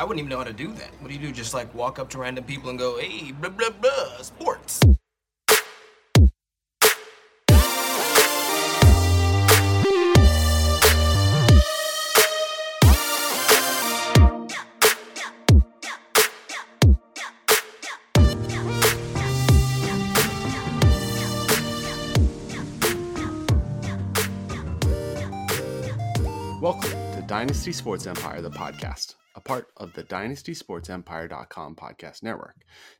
I wouldn't even know how to do that. What do you do? Just like walk up to random people and go, hey, blah, blah, blah, sports. Dynasty Sports Empire, the podcast, a part of the DynastySportsEmpire.com podcast network.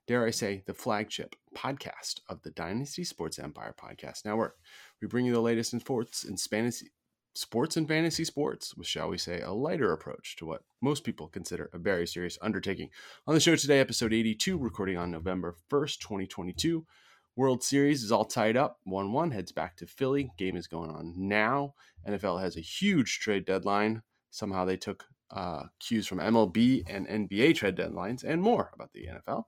Dare I say, the flagship podcast of the Dynasty Sports Empire podcast network. We bring you the latest in sports and fantasy, sports and fantasy sports, with, shall we say, a lighter approach to what most people consider a very serious undertaking. On the show today, episode 82, recording on November 1st, 2022. World Series is all tied up. 1 1 heads back to Philly. Game is going on now. NFL has a huge trade deadline. Somehow they took uh, cues from MLB and NBA trade deadlines and more about the NFL.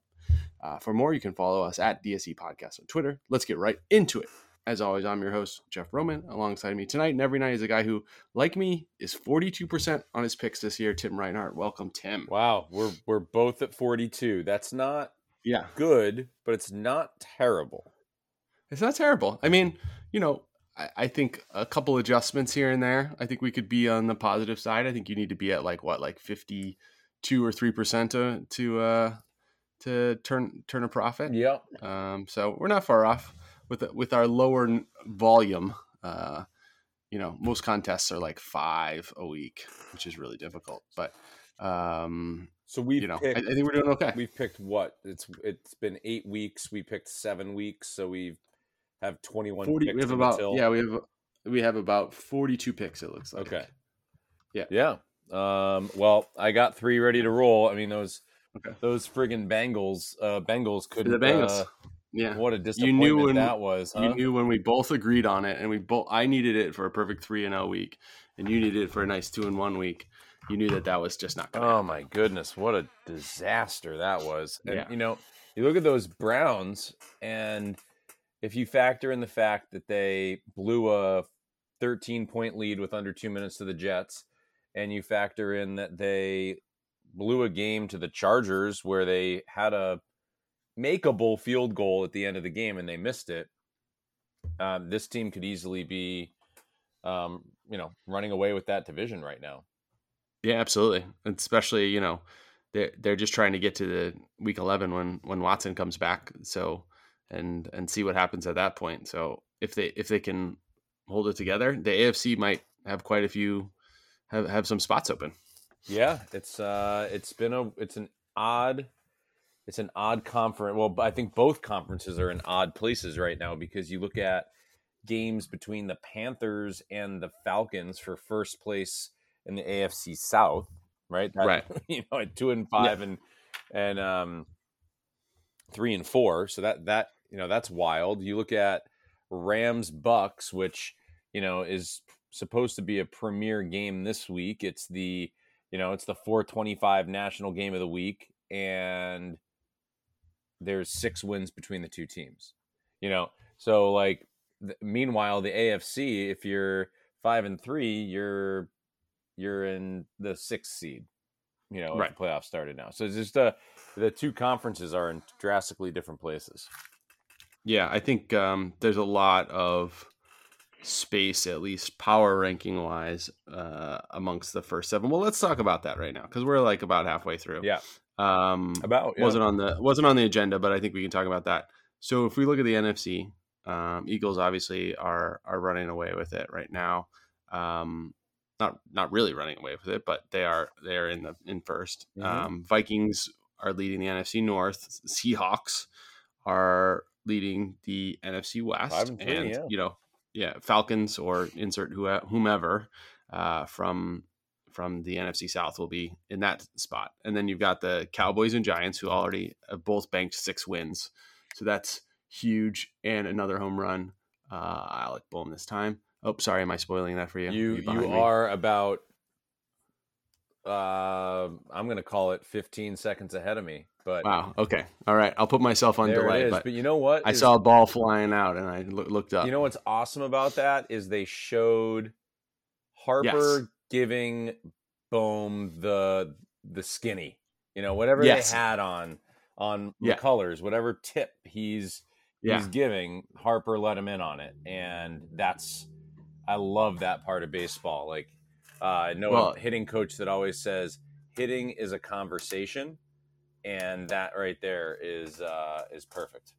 Uh, for more, you can follow us at DSE Podcast on Twitter. Let's get right into it. As always, I'm your host, Jeff Roman. Alongside me tonight and every night is a guy who, like me, is 42% on his picks this year, Tim Reinhart. Welcome, Tim. Wow, we're we're both at 42. That's not Yeah, good, but it's not terrible. it's not terrible. I mean, you know, I, I think a couple adjustments here and there. I think we could be on the positive side. I think you need to be at like what, like 52 or 3% to, to, uh, to turn turn a profit. Yeah. Um, so we're not far off with with our lower volume. Uh, you know, most contests are like five a week, which is really difficult. But um, So we've you know, I, picked, I think we're doing okay. we've picked what? It's it's been 8 weeks. We picked 7 weeks, so we have 21 Forty. picks We have about yeah. We have we have about forty two picks. It looks like. Okay. Yeah. Yeah. Um, well, I got 3 ready to roll. I mean those Okay. those friggin' Bengals uh Bengals couldn't The Bengals. uh, Yeah. what a You disappointment knew when that was, huh? You knew when we both agreed on it, and we both. I needed it for a perfect three and zero week, and you needed it for a nice two and one week. You knew that that was just not going to Oh my goodness, what a disaster that was. And Yeah. you know, you look at those Browns and if you factor in the fact that they blew a 13 point lead with under 2 minutes to the Jets and you factor in that they blew a game to the Chargers where they had a makeable field goal at the end of the game and they missed it. Um, this team could easily be um, you know, running away with that division right now. Yeah, absolutely. Especially, you know, they're they're just trying to get to the week eleven when when Watson comes back. So and and see what happens at that point. So if they if they can hold it together, the AFC might have quite a few have have some spots open. Yeah, it's uh it's been a it's an odd it's an odd conference. Well, I think both conferences are in odd places right now because you look at games between the Panthers and the Falcons for first place in the AFC South, right? That- Right. You know, at 2 and 5 and and um 3 and 4. So that that, you know, that's wild. You look at Rams Bucks, which, you know, is supposed to be a premier game this week. It's the you know, it's the 425 national game of the week, and there's six wins between the two teams. You know, so like, th- meanwhile, the AFC, if you're five and three, you're you're in the sixth seed. You know, Right. if the playoffs started now. So it's just uh, the two conferences are in drastically different places. Yeah, I think um, there's a lot of space, at least power ranking wise, uh, amongst the first seven. Well, let's talk about that right now because we're like about halfway through. Yeah, Um, about yeah. wasn't on the wasn't on the agenda, but I think we can talk about that. So if we look at the NFC, um, Eagles obviously are are running away with it right now. Um, not not really running away with it, but they are they are in the in 1st Mhm. Um, Vikings are leading the NFC North. Seahawks are leading the NFC West, and three, yeah. you know, yeah, Falcons or insert who, whomever uh, from from the NFC South will be in that spot. And then you've got the Cowboys and Giants who already have both banked six wins. So that's huge. And another home run. Uh, Alec Bohm this time. Oh, sorry. Am I spoiling that for you? you Are you are about uh i'm gonna call it 15 seconds ahead of me but Wow. Okay. All right. I'll put myself on delay. it is But but you know what I is- saw a ball flying out and I loo- looked up. you know what's awesome about that is they showed harper Yes. giving bohm the the skinny You know, whatever Yes. they had on on Yeah. colors, whatever tip he's Yeah. he's giving, Harper let him in on it, and that's I love that part of baseball. Like uh, know Well- hitting coach that always says hitting is a conversation, and that right there is uh, is perfect.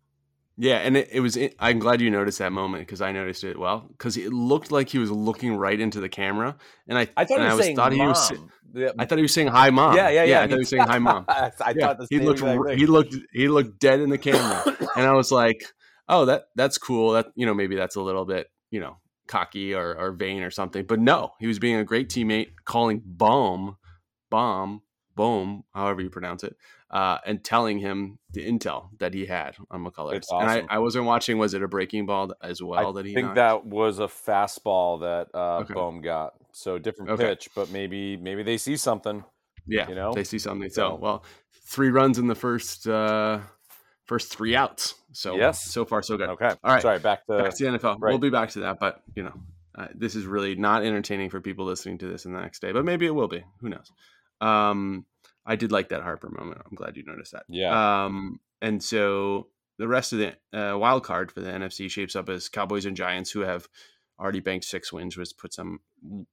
Yeah, and it, it was. I'm glad you noticed that moment because I noticed it well because it looked like he was looking right into the camera, and I I thought he was was- saying thought he was. Yeah, I thought he was saying hi, mom. yeah, yeah, yeah. I thought he was saying hi, mom. I Yeah, thought the he looked. exact r- thing. He looked. He looked dead in the camera, and I was like, "Oh, that that's cool. That you know maybe that's a little bit you know cocky or, or vain or something." But no, he was being a great teammate, calling bomb, bomb, boom, however you pronounce it, uh, and telling him the intel that he had on McCullers. It's And. I, I wasn't watching. Was it a breaking ball as well I that he I think knocked? that was a fastball that uh, Okay. Bohm got. So different Okay. pitch, but maybe maybe they see something. Yeah, you know? they see something. So- So, well, three runs in the first uh first three outs. So Yes. so far so good. Okay, All right. Sorry, back to back to the NFL. right. We'll be back to that, but you know, uh, this is really not entertaining for people listening to this in the next day, but maybe it will be. Who knows? Um, I did like that Harper moment. I'm glad you noticed that. Yeah. Um, and so the rest of the uh, wild card for the NFC shapes up as Cowboys and Giants, who have already banked six wins, which puts them,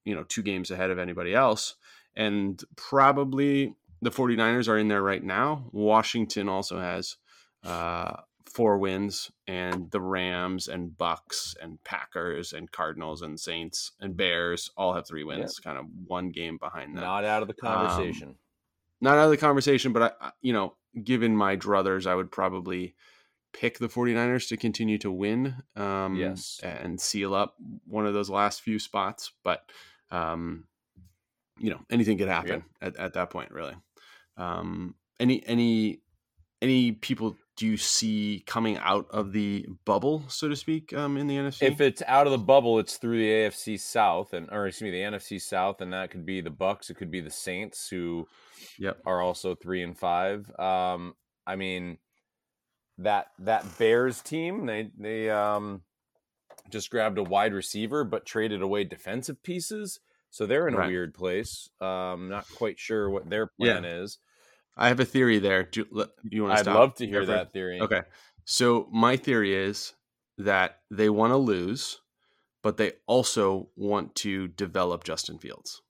you know, two games ahead of anybody else. And probably the 49ers are in there right now. Washington also has uh, four wins, and the Rams and Bucks and Packers and Cardinals and Saints and Bears all have three wins, kind of one game behind them not out of the Um, conversation. Not out of the conversation, but I, you know, given my druthers, I would probably pick the 49ers to continue to win. Um, Yes. And seal up one of those last few spots. But, um, you know, anything could happen at, at that point, really. Um, any, any, any people do you see coming out of the bubble, so to speak, um, in the NFC? if it's out of the bubble, it's through the AFC South and or excuse me, the NFC South, and that could be the Bucks. It could be the Saints, who Yep. are also three and five. Um, I mean that that Bears team, they they um just grabbed a wide receiver but traded away defensive pieces. So they're in a Right. weird place. Um, not quite sure what their Yeah. plan is. I have a theory there. Do you, you want to I'd stop? love to hear that theory. Okay. So my theory is that they want to lose, but they also want to develop Justin Fields.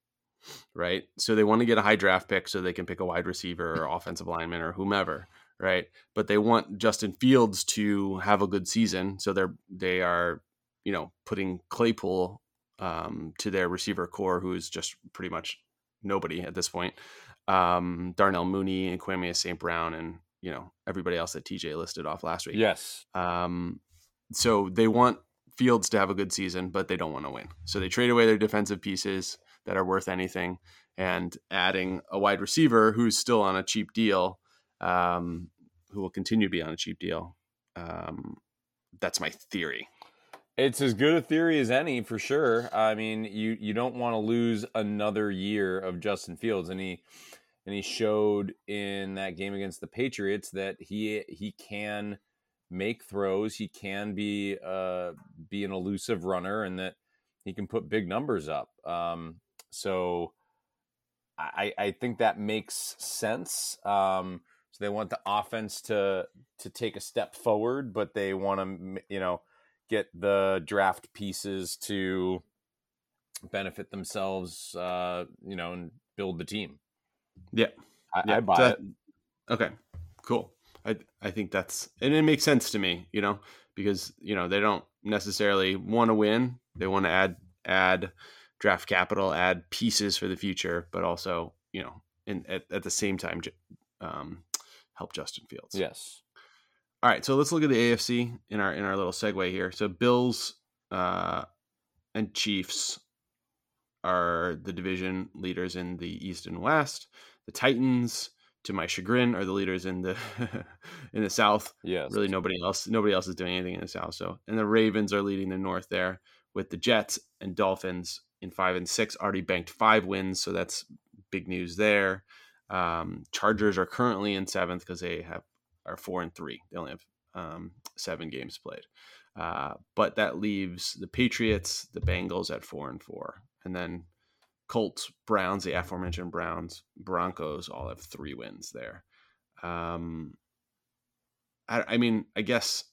Right? So they want to get a high draft pick so they can pick a wide receiver or offensive lineman or whomever, right? But they want Justin Fields to have a good season, so they're they are, you know, putting Claypool um, to their receiver corps, who is just pretty much nobody at this point. Um, Darnell Mooney and Kwame St. Brown and you know everybody else that TJ listed off last week. Yes. Um, so they want Fields to have a good season, but they don't want to win. So they trade away their defensive pieces that are worth anything, and adding a wide receiver who's still on a cheap deal, um, who will continue to be on a cheap deal. Um, that's my theory. It's as good a theory as any for sure. I mean, you you don't want to lose another year of Justin Fields, and he and he showed in that game against the Patriots that he he can make throws, he can be uh be an elusive runner, and that he can put big numbers up. Um, so I I think that makes sense. Um, so they want the offense to to take a step forward, but they want to you know get the draft pieces to benefit themselves, uh, you know, and build the team. Yeah. I, Yeah, I buy so it. Okay, cool. I I think that's and it makes sense to me, you know, because you know they don't necessarily want to win. They want to add add draft capital, add pieces for the future, but also you know, in at, at the same time, um, help Justin Fields. Yes. All right, so let's look at the AFC in our in our little segue here. So Bills uh, and Chiefs are the division leaders in the East and West. The Titans, to my chagrin, are the leaders in the in the South. Yes. Really, nobody else nobody else is doing anything in the South. So, and the Ravens are leading the North there with the Jets and Dolphins in five and six already banked five wins. So that's big news there. Um, Chargers are currently in seventh because they have are four and three. They only have um, seven games played. Uh, but that leaves the Patriots, the Bengals at four and four, and then Colts, Browns, the aforementioned Browns, Broncos all have three wins there. Um, I, I mean, I guess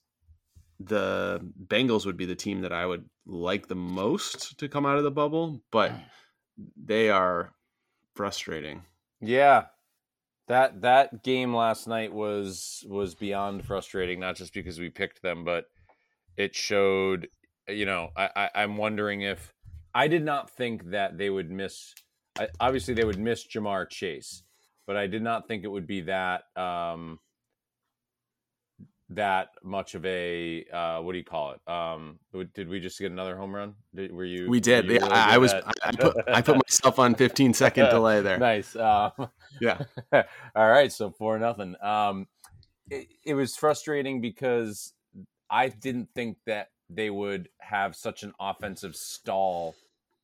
the Bengals would be the team that I would like the most to come out of the bubble, but they are frustrating. Yeah. That that game last night was was beyond frustrating, not just because we picked them, but it showed you know, I, I I'm wondering if I did not think that they would miss I, obviously they would miss Ja'Marr Chase, but I did not think it would be that um that much of a uh, what do you call it? Um, did we just get another home run? Did, were you? We did. Yeah, I, I was. I, I, put I put myself on 15 second delay there. nice. Um, yeah. all right. So four nothing. Um, it, it was frustrating because I didn't think that they would have such an offensive stall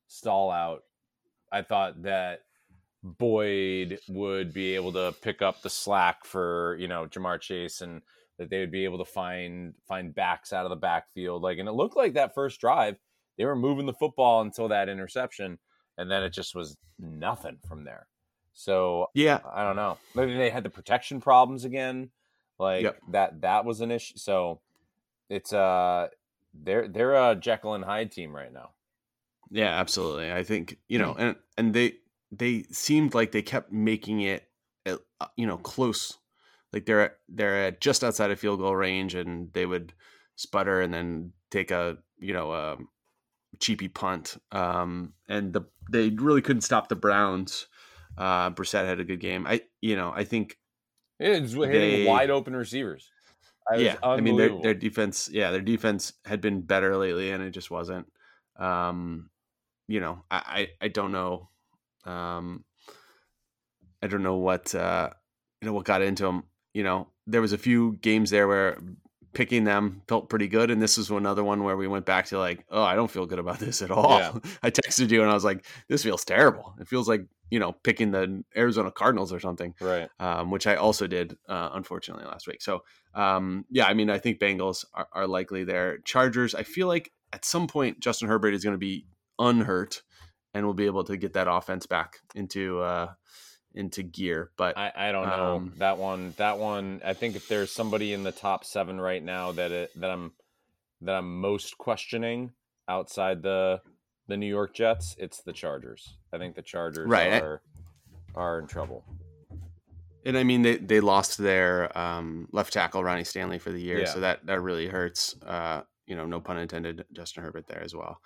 stall out. I thought that Boyd would be able to pick up the slack for you know Ja'Marr Chase and that they would be able to find find backs out of the backfield. Like, and it looked like that first drive they were moving the football until that interception, and then it just was nothing from there. So yeah, I don't know. Maybe they had the protection problems again. Like yep. that that was an issue. So it's uh they're they're a Jekyll and Hyde team right now. Yeah, absolutely. I think you know, and and they they seemed like they kept making it, uh, you know, close like they're they're at just outside of field goal range and they would sputter and then take a you know a cheapy punt um, and the they really couldn't stop the Browns. Uh, Brissett had a good game. I you know I think it's hitting they, wide open receivers. yeah, I mean their their defense. Yeah, their defense had been better lately, and it just wasn't. Um, you know, I I, I don't know. Um, I don't know what uh, you know what got into them you know, there was a few games there where picking them felt pretty good, and this was another one where we went back to like, oh, I don't feel good about this at all. Yeah. I texted you and I was like, this feels terrible. It feels like you know picking the Arizona Cardinals or something, right? Um, which I also did, uh, unfortunately, last week. So um, yeah, I mean, I think Bengals are, are likely there. Chargers, I feel like at some point Justin Herbert is going to be unhurt and will be able to get that offense back into uh, into gear. But I, I don't know um, that one. That one. I think if there's somebody in the top seven right now that it, that I'm that I'm most questioning outside the the New York Jets, it's the Chargers. I think the Chargers right. are are in trouble. And I mean, they, they lost their um, left tackle Ronnie Stanley for the year, yeah. so that that really hurts. Uh, you know, no pun intended, Justin Herbert there as well.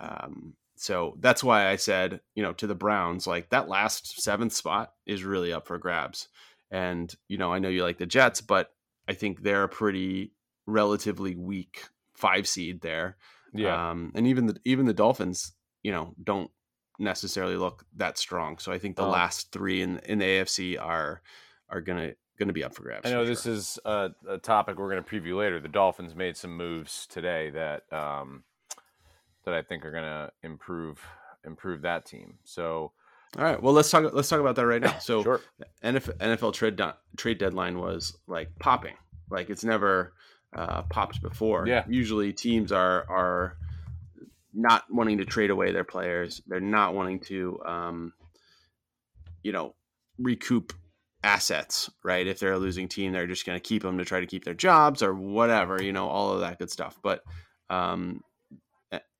Um, so that's why I said, you know, to the Browns, like that last seventh spot is really up for grabs. And, you know, I know you like the Jets, but I think they're a pretty relatively weak five seed there. Yeah. Um, and even the even the Dolphins, you know, don't necessarily look that strong. So I think the oh. last three in in the AFC are are gonna gonna be up for grabs. I know this sure. is a, a, topic we're gonna preview later. The Dolphins made some moves today that um, that I think are going to improve improve that team. So, all right, well let's talk let's talk about that right now. So, sure. NFL, NFL trade trade deadline was like popping, like it's never uh, popped before. Yeah, usually teams are are not wanting to trade away their players. They're not wanting to, um, you know, recoup assets, right? If they're a losing team, they're just going to keep them to try to keep their jobs or whatever, you know, all of that good stuff. But um,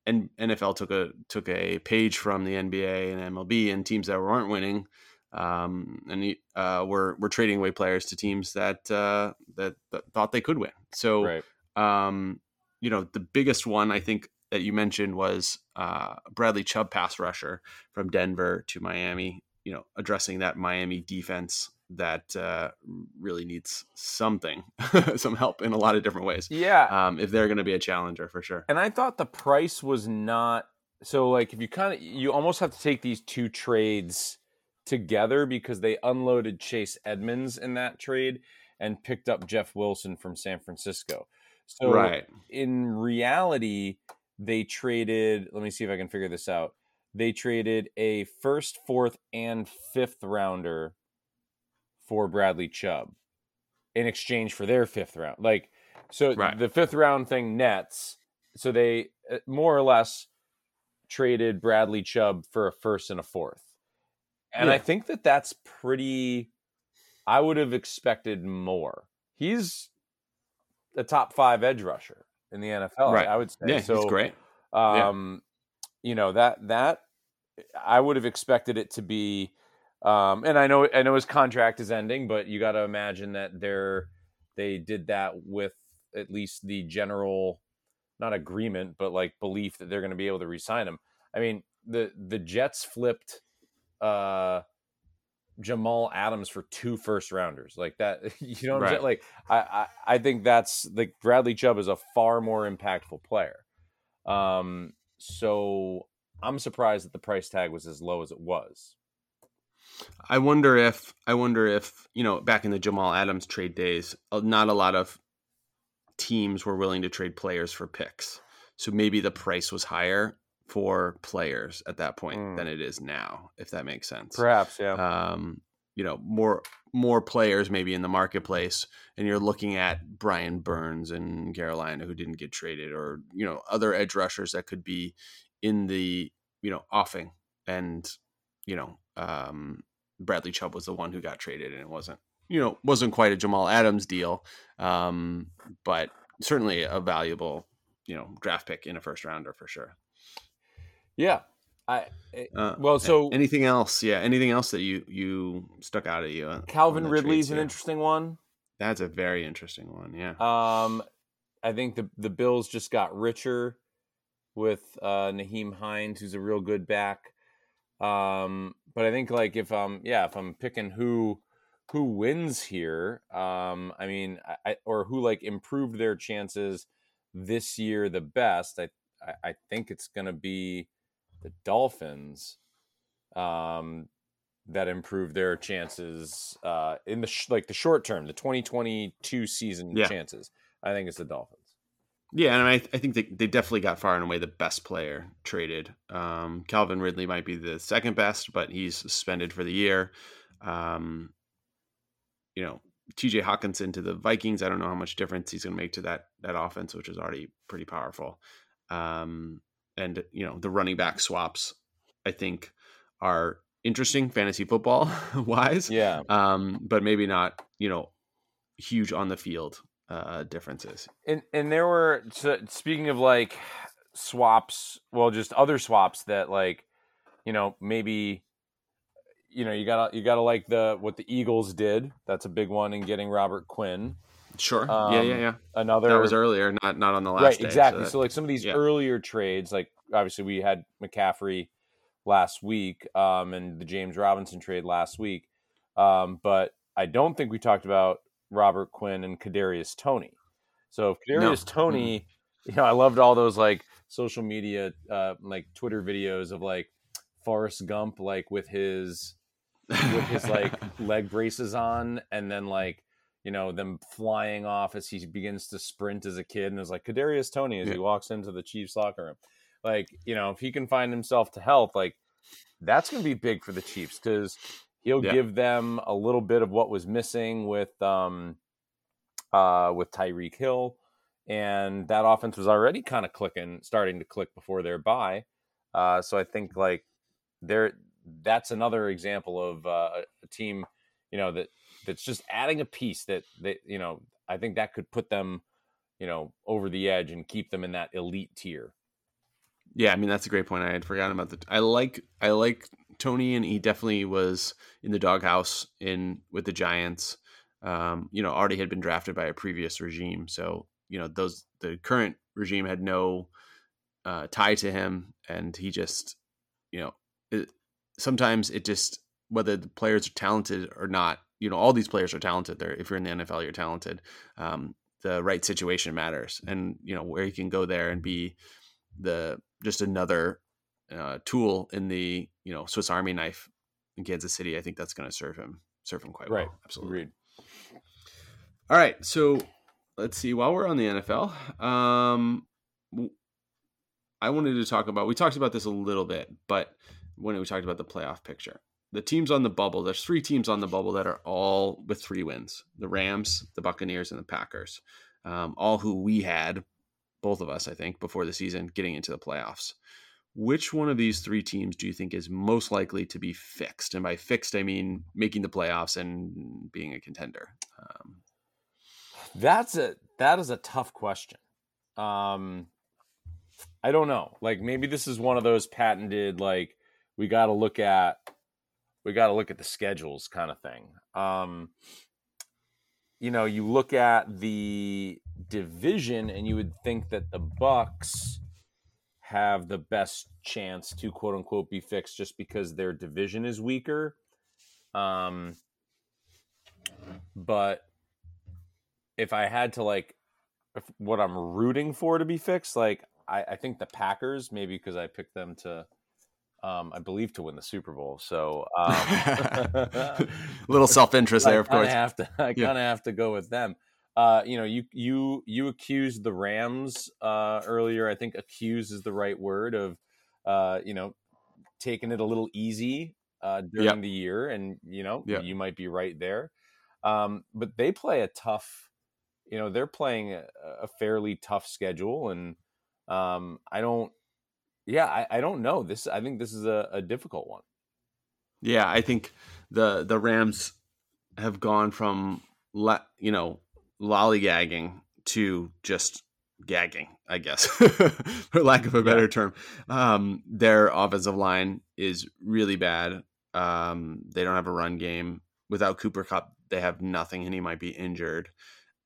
and NFL took a took a page from the NBA and MLB and teams that weren't winning, um, and uh, were were trading away players to teams that uh, that, that, thought they could win. So, right. um, you know, the biggest one I think that you mentioned was uh, Bradley Chubb, pass rusher from Denver to Miami. You know, addressing that Miami defense that uh, really needs something, some help in a lot of different ways. Yeah. Um, if they're going to be a challenger for sure. And I thought the price was not so like if you kind of you almost have to take these two trades together because they unloaded Chase Edmonds in that trade and picked up Jeff Wilson from San Francisco. So right. in reality, they traded. Let me see if I can figure this out. They traded a first, fourth, and fifth rounder for Bradley Chubb in exchange for their fifth round. Like, so right. the fifth round thing nets. So they uh, more or less traded Bradley Chubb for a first and a fourth. And I think that that's pretty I would have expected more. He's a top 5 edge rusher in the NFL, Right. I would say. Yeah, so he's great. Yeah. um you know that that i would have expected it to be um and i know i know his contract is ending but you got to imagine that they're they did that with at least the general not agreement but like belief that they're going to be able to re-sign him i mean the the jets flipped uh Jamal Adams for two first rounders like that. You know what I'm Right. saying? Like I, I I think that's like Bradley Chubb is a far more impactful player. Um, so I'm surprised that the price tag was as low as it was. I wonder if I wonder if you know back in the Jamal Adams trade days, not a lot of teams were willing to trade players for picks. So maybe the price was higher for players at that point Mm. than it is now, if that makes sense. Perhaps, yeah. Um, you know, more more players maybe in the marketplace, and you're looking at Brian Burns and Carolina who didn't get traded, or you know other edge rushers that could be in the you know offing, and you know um, Bradley Chubb was the one who got traded, and it wasn't you know wasn't quite a Jamal Adams deal, um, but certainly a valuable you know draft pick in a first rounder for sure. yeah. I eh, Uh, well, so anything else? Yeah, anything else that you you stuck out at you? Calvin Ridley's trades an interesting one. That's a very interesting one. Yeah. Um, I think the the Bills just got richer with uh, Nyheim Hines, who's a real good back. Um, but I think like if I'm yeah, if I'm picking who who wins here, um, I mean, I, I or who like improved their chances this year the best, I I, I think it's gonna be the Dolphins. Um, that improved their chances uh, in the sh- like the short term, the 2022 season Yeah. chances. I think it's the Dolphins. Yeah, and I, I think they, they definitely got far and away the best player traded. Um, Calvin Ridley might be the second best, but he's suspended for the year. Um, you know, TJ Hockenson to the Vikings. I don't know how much difference he's going to make to that that offense, which is already pretty powerful. Um, and you know, the running back swaps, I think, are interesting fantasy football wise. Yeah, Um, but maybe not, you know, huge on the field uh, differences. and and there were so, speaking of like swaps, well, just other swaps that like you know maybe you know you gotta you gotta like the what the Eagles did. That's a big one in getting Robert Quinn. Sure. yeah, yeah, Um, yeah. Another That was earlier, not not on the last right day. exactly that- so, like some of these yeah. earlier trades like obviously we had mccaffrey last week um, and the james robinson trade last week um, but i don't think we talked about robert quinn and kadarius toney. So if No. kadarius toney you know i loved all those like social media uh, like twitter videos of like forrest gump like with his with his like leg braces on and then like you know them flying off as he begins to sprint as a kid. And it's like Kadarius Toney as he walks into the Chiefs locker room. Like you know if he can find himself to health like that's going to be big for the Chiefs cuz he'll Yeah. give them a little bit of what was missing with um uh with Tyreek Hill and that offense was already kind of clicking starting to click before their bye uh so I think like there that's another example of uh, a- a team you know that that's just adding a piece that they you know i think that could put them you know over the edge and keep them in that elite tier yeah, I mean that's a great point. I had forgotten about the. I like I like Toney, and he definitely was in the doghouse in with the Giants. Um, you know, already had been drafted by a previous regime, so you know those the current regime had no uh, tie to him, and he just you know it, sometimes it just whether the players are talented or not. You know, all these players are talented. There, if you're in the NFL, you're talented. Um, the right situation matters, and you know where you can go there and be the just another uh, tool in the you know Swiss Army knife in Kansas City. I think that's going to serve him serve him quite Right. well. Absolutely. agreed All right, so let's see. While we're on the NFL, um, I wanted to talk about. We talked about this a little bit, but when we talked about the playoff picture, the teams on the bubble. There's three teams on the bubble that are all with three wins: the Rams, the Buccaneers, and the Packers. Um, all who we had, both of us, I think, before the season, getting into the playoffs. Which one of these three teams do you think is most likely to be fixed? And by fixed, I mean making the playoffs and being a contender. Um, That's a that is a tough question. Um, I don't know. Like maybe this is one of those patented like we got to look at we got to look at the schedules kind of thing. Um, you know, you look at the division and you would think that the Bucks have the best chance to quote unquote be fixed just because their division is weaker. Um, but if I had to like if what I'm rooting for to be fixed, like I, I think the Packers, maybe because I picked them to um, I believe to win the Super Bowl. So um, little self interest there, of I course. Have to, I kind of Yeah. have to go with them. Uh, you know, you you you accused the Rams uh, earlier. I think accuse is the right word of uh, you know taking it a little easy uh, during Yep. the year, and you know Yep. you might be right there. Um, but they play a tough, you know, they're playing a, a fairly tough schedule, and um, I don't. Yeah, I, I don't know. This I think this is a, a difficult one. Yeah, I think the the Rams have gone from la- you know lollygagging to just gagging, I guess, for lack of a better term. Um, their offensive line is really bad. Um, they don't have a run game. Without Cooper Kupp, they have nothing, and he might be injured.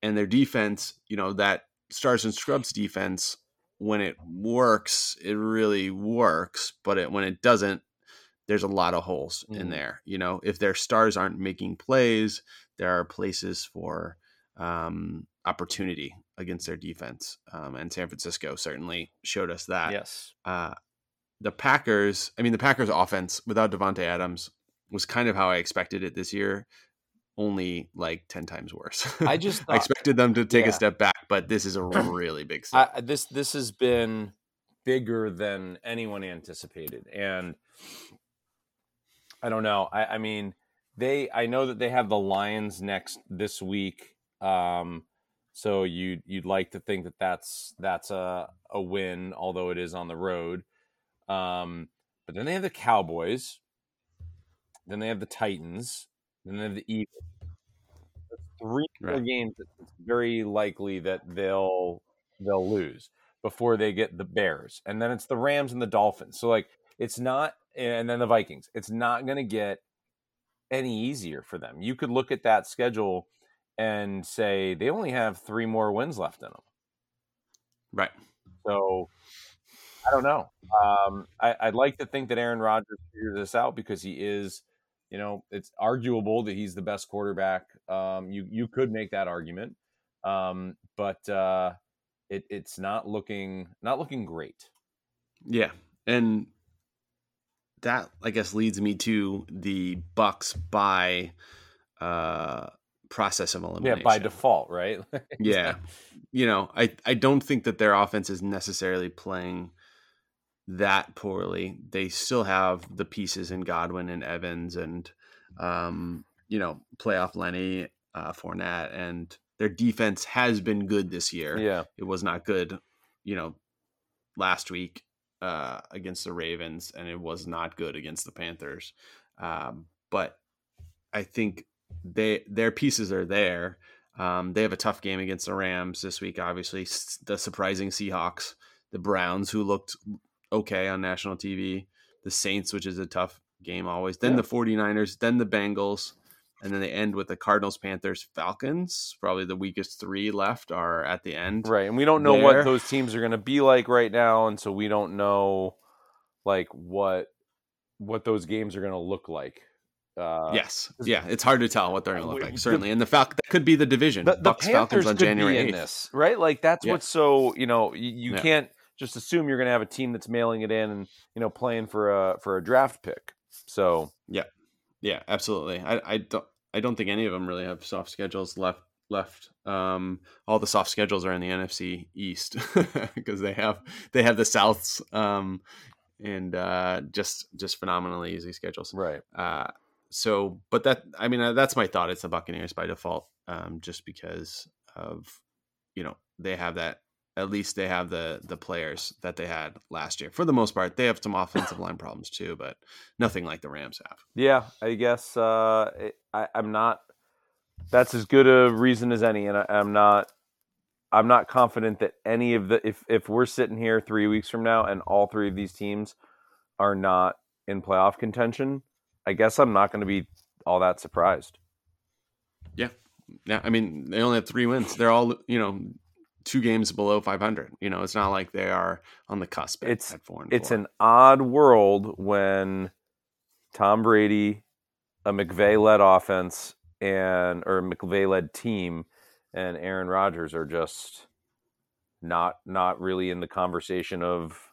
And their defense, you know, that Stars and Scrubs defense, when it works, it really works. But it, when it doesn't, there's a lot of holes in Mhm. there. You know, if their stars aren't making plays, there are places for um, opportunity against their defense. Um, and San Francisco certainly showed us that. yes. Uh, the Packers, I mean, the Packers offense without Davante Adams was kind of how I expected it this year, only like 10 times worse. I just I expected them to take Yeah. a step back, but this is a really big step. I, this this has been bigger than anyone anticipated, and I don't know. I, I mean, they. I know that they have the Lions next this week, um, so you you'd like to think that that's that's a a win, although it is on the road. Um, but then they have the Cowboys, then they have the Titans, then they have the Eagles. That's Three more Right. games. that It's very likely that they'll they'll lose before they get the Bears, and then it's the Rams and the Dolphins. So like it's not, and then the Vikings. It's not going to get any easier for them. You could look at that schedule and say they only have three more wins left in them. right. So I don't know. Um, I, I'd like to think that Aaron Rodgers figures this out because he is, you know, it's arguable that he's the best quarterback. Um, you you could make that argument, um, but uh, it, it's not looking not looking great. Yeah, and that I guess leads me to the Bucks by uh, process of elimination. Yeah, by default, right? yeah, you know, I I don't think that their offense is necessarily playing that poorly. They still have the pieces in Godwin and Evans and um, you know playoff Lenny, uh, Fournette, and their defense has been good this year yeah. it was not good, you know, last week uh, against the Ravens, and it was not good against the Panthers. Um, but I think they their pieces are there. Um, they have a tough game against the Rams this week. Obviously, S- the surprising Seahawks, the Browns, who looked okay on national TV, the Saints, which is a tough game always. Then Yeah. the 49ers, then the Bengals, and then they end with the Cardinals, Panthers, Falcons. Probably the weakest three left are at the end. Right. And we don't know there. what those teams are going to be like right now, and so we don't know like what what those games are going to look like. Uh, yes, yeah, it's hard to tell what they're going to look like. the- Certainly, and the Falcon that could be the division. the, the Bucks Falcons Panthers on could January in 8th. this, right? Like that's Yeah. what's so you know you, you Yeah. can't just assume you're going to have a team that's mailing it in and you know playing for a for a draft pick. So yeah, Yeah, absolutely. I, I don't I don't think any of them really have soft schedules left left. Um, all the soft schedules are in the NFC East because they have they have the Souths um, and uh, just just phenomenally easy schedules. right, Uh, so, but that I mean uh, that's my thought. It's the Buccaneers by default, um, just because of you know they have that at least they have the the players that they had last year. For the most part, they have some offensive line problems too, but nothing like the Rams have. Yeah, I guess uh, I, I'm not. That's as good a reason as any, and I, I'm not. I'm not confident that any of the if if we're sitting here three weeks from now and all three of these teams are not in playoff contention, I guess I'm not going to be all that surprised. Yeah, yeah. I mean, they only have three wins. They're all you know two games below 500. You know, it's not like they are on the cusp. It's at four it's four. an odd world when Tom Brady, a McVay led offense, and or McVay led team, and Aaron Rodgers are just not not really in the conversation of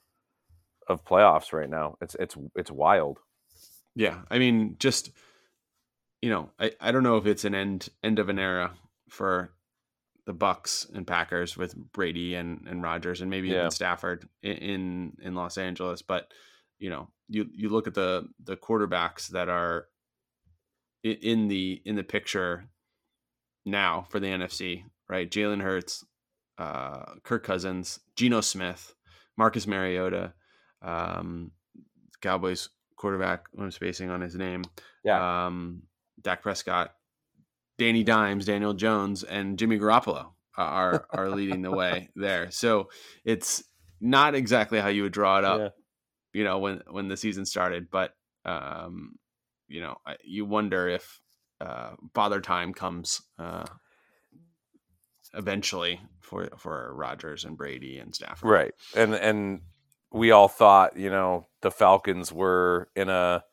of playoffs right now. It's it's it's wild. Yeah, I mean, just you know, I, I don't know if it's an end end of an era for the Bucks and Packers with Brady and and Rodgers and maybe Yeah. even Stafford in, in in Los Angeles, but you know, you you look at the the quarterbacks that are in the in the picture now for the NFC, right? Jalen Hurts, uh, Kirk Cousins, Geno Smith, Marcus Mariota, um, Cowboys quarterback. I'm spacing on his name. Yeah. Um, Dak Prescott, Danny Dimes, Daniel Jones, and Jimmy Garoppolo are are leading the way there. So it's not exactly how you would draw it up, Yeah. you know, when when the season started, but um, you know, I- you wonder if uh, bother time comes uh, eventually for for Rodgers and Brady and Stafford. Right. And and we all thought, you know, the Falcons were in a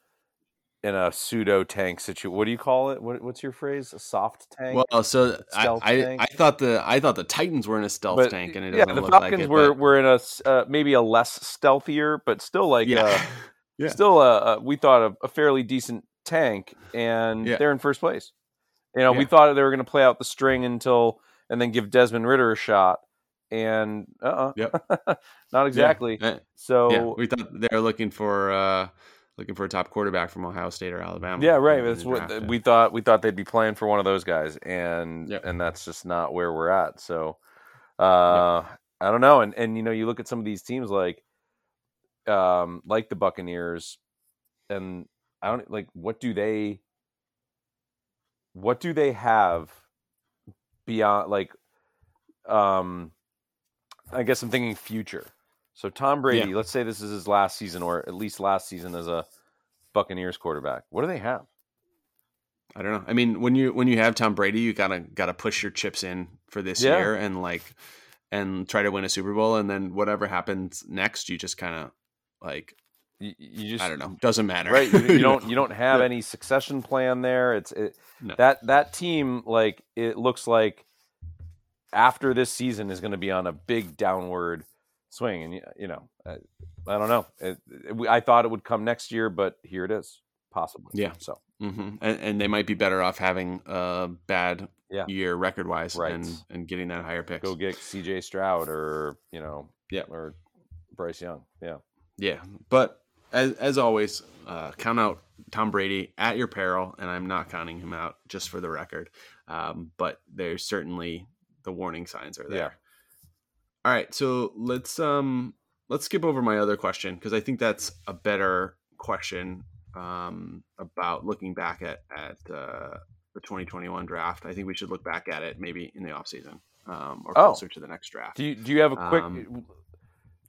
in a pseudo tank situation. What do you call it? What, what's your phrase? A soft tank? Well, so I, Stealth I, tank? I thought the I thought the Titans were in a stealth But, tank, and it yeah, the look Falcons like it. were but- were in a uh, maybe a less stealthier, but still like yeah, uh, Yeah. still a, a we thought a, a fairly decent tank, and Yeah. they're in first place. You know, we thought they were going to play out the string until and then give Desmond Ridder a shot, and uh, uh Yep. not exactly. Yeah. So yeah, we thought they were looking for uh, looking for a top quarterback from Ohio State or Alabama. Yeah, right. That's what we thought. We thought they'd be playing for one of those guys, and Yep. and that's just not where we're at. So, uh, I don't know. And and you know, you look at some of these teams like, um, like the Buccaneers, and I don't like what do they, what do they have beyond like, um, I guess I'm thinking future. So Tom Brady, let's say this is his last season, or at least last season as a Buccaneers quarterback. What do they have? I don't know. I mean, when you when you have Tom Brady, you gotta gotta push your chips in for this Yeah. year and like and try to win a Super Bowl, and then whatever happens next, you just kind of like You, you just I don't know, doesn't matter, right? You, you don't you don't have Yeah. any succession plan there. It's it, No. that that team like it looks like after this season is going to be on a big downward swing, and you, know I, I don't know. It, it- I thought it would come next year, but here it is, possibly. Yeah. So hmm And, and they might be better off having a bad Yeah. year record wise Right. and and getting that higher pick. go get C.J. Stroud or you know Yeah. or Bryce Young. Yeah. Yeah, but as as always, uh, count out Tom Brady at your peril, and I'm not counting him out just for the record. Um, but there's certainly the warning signs are there. Yeah. All right, so let's um let's skip over my other question because I think that's a better question um, about looking back at at uh, the 2021 draft. I think we should look back at it maybe in the offseason um, or Oh. closer to the next draft. Do you do you have a quick? Um,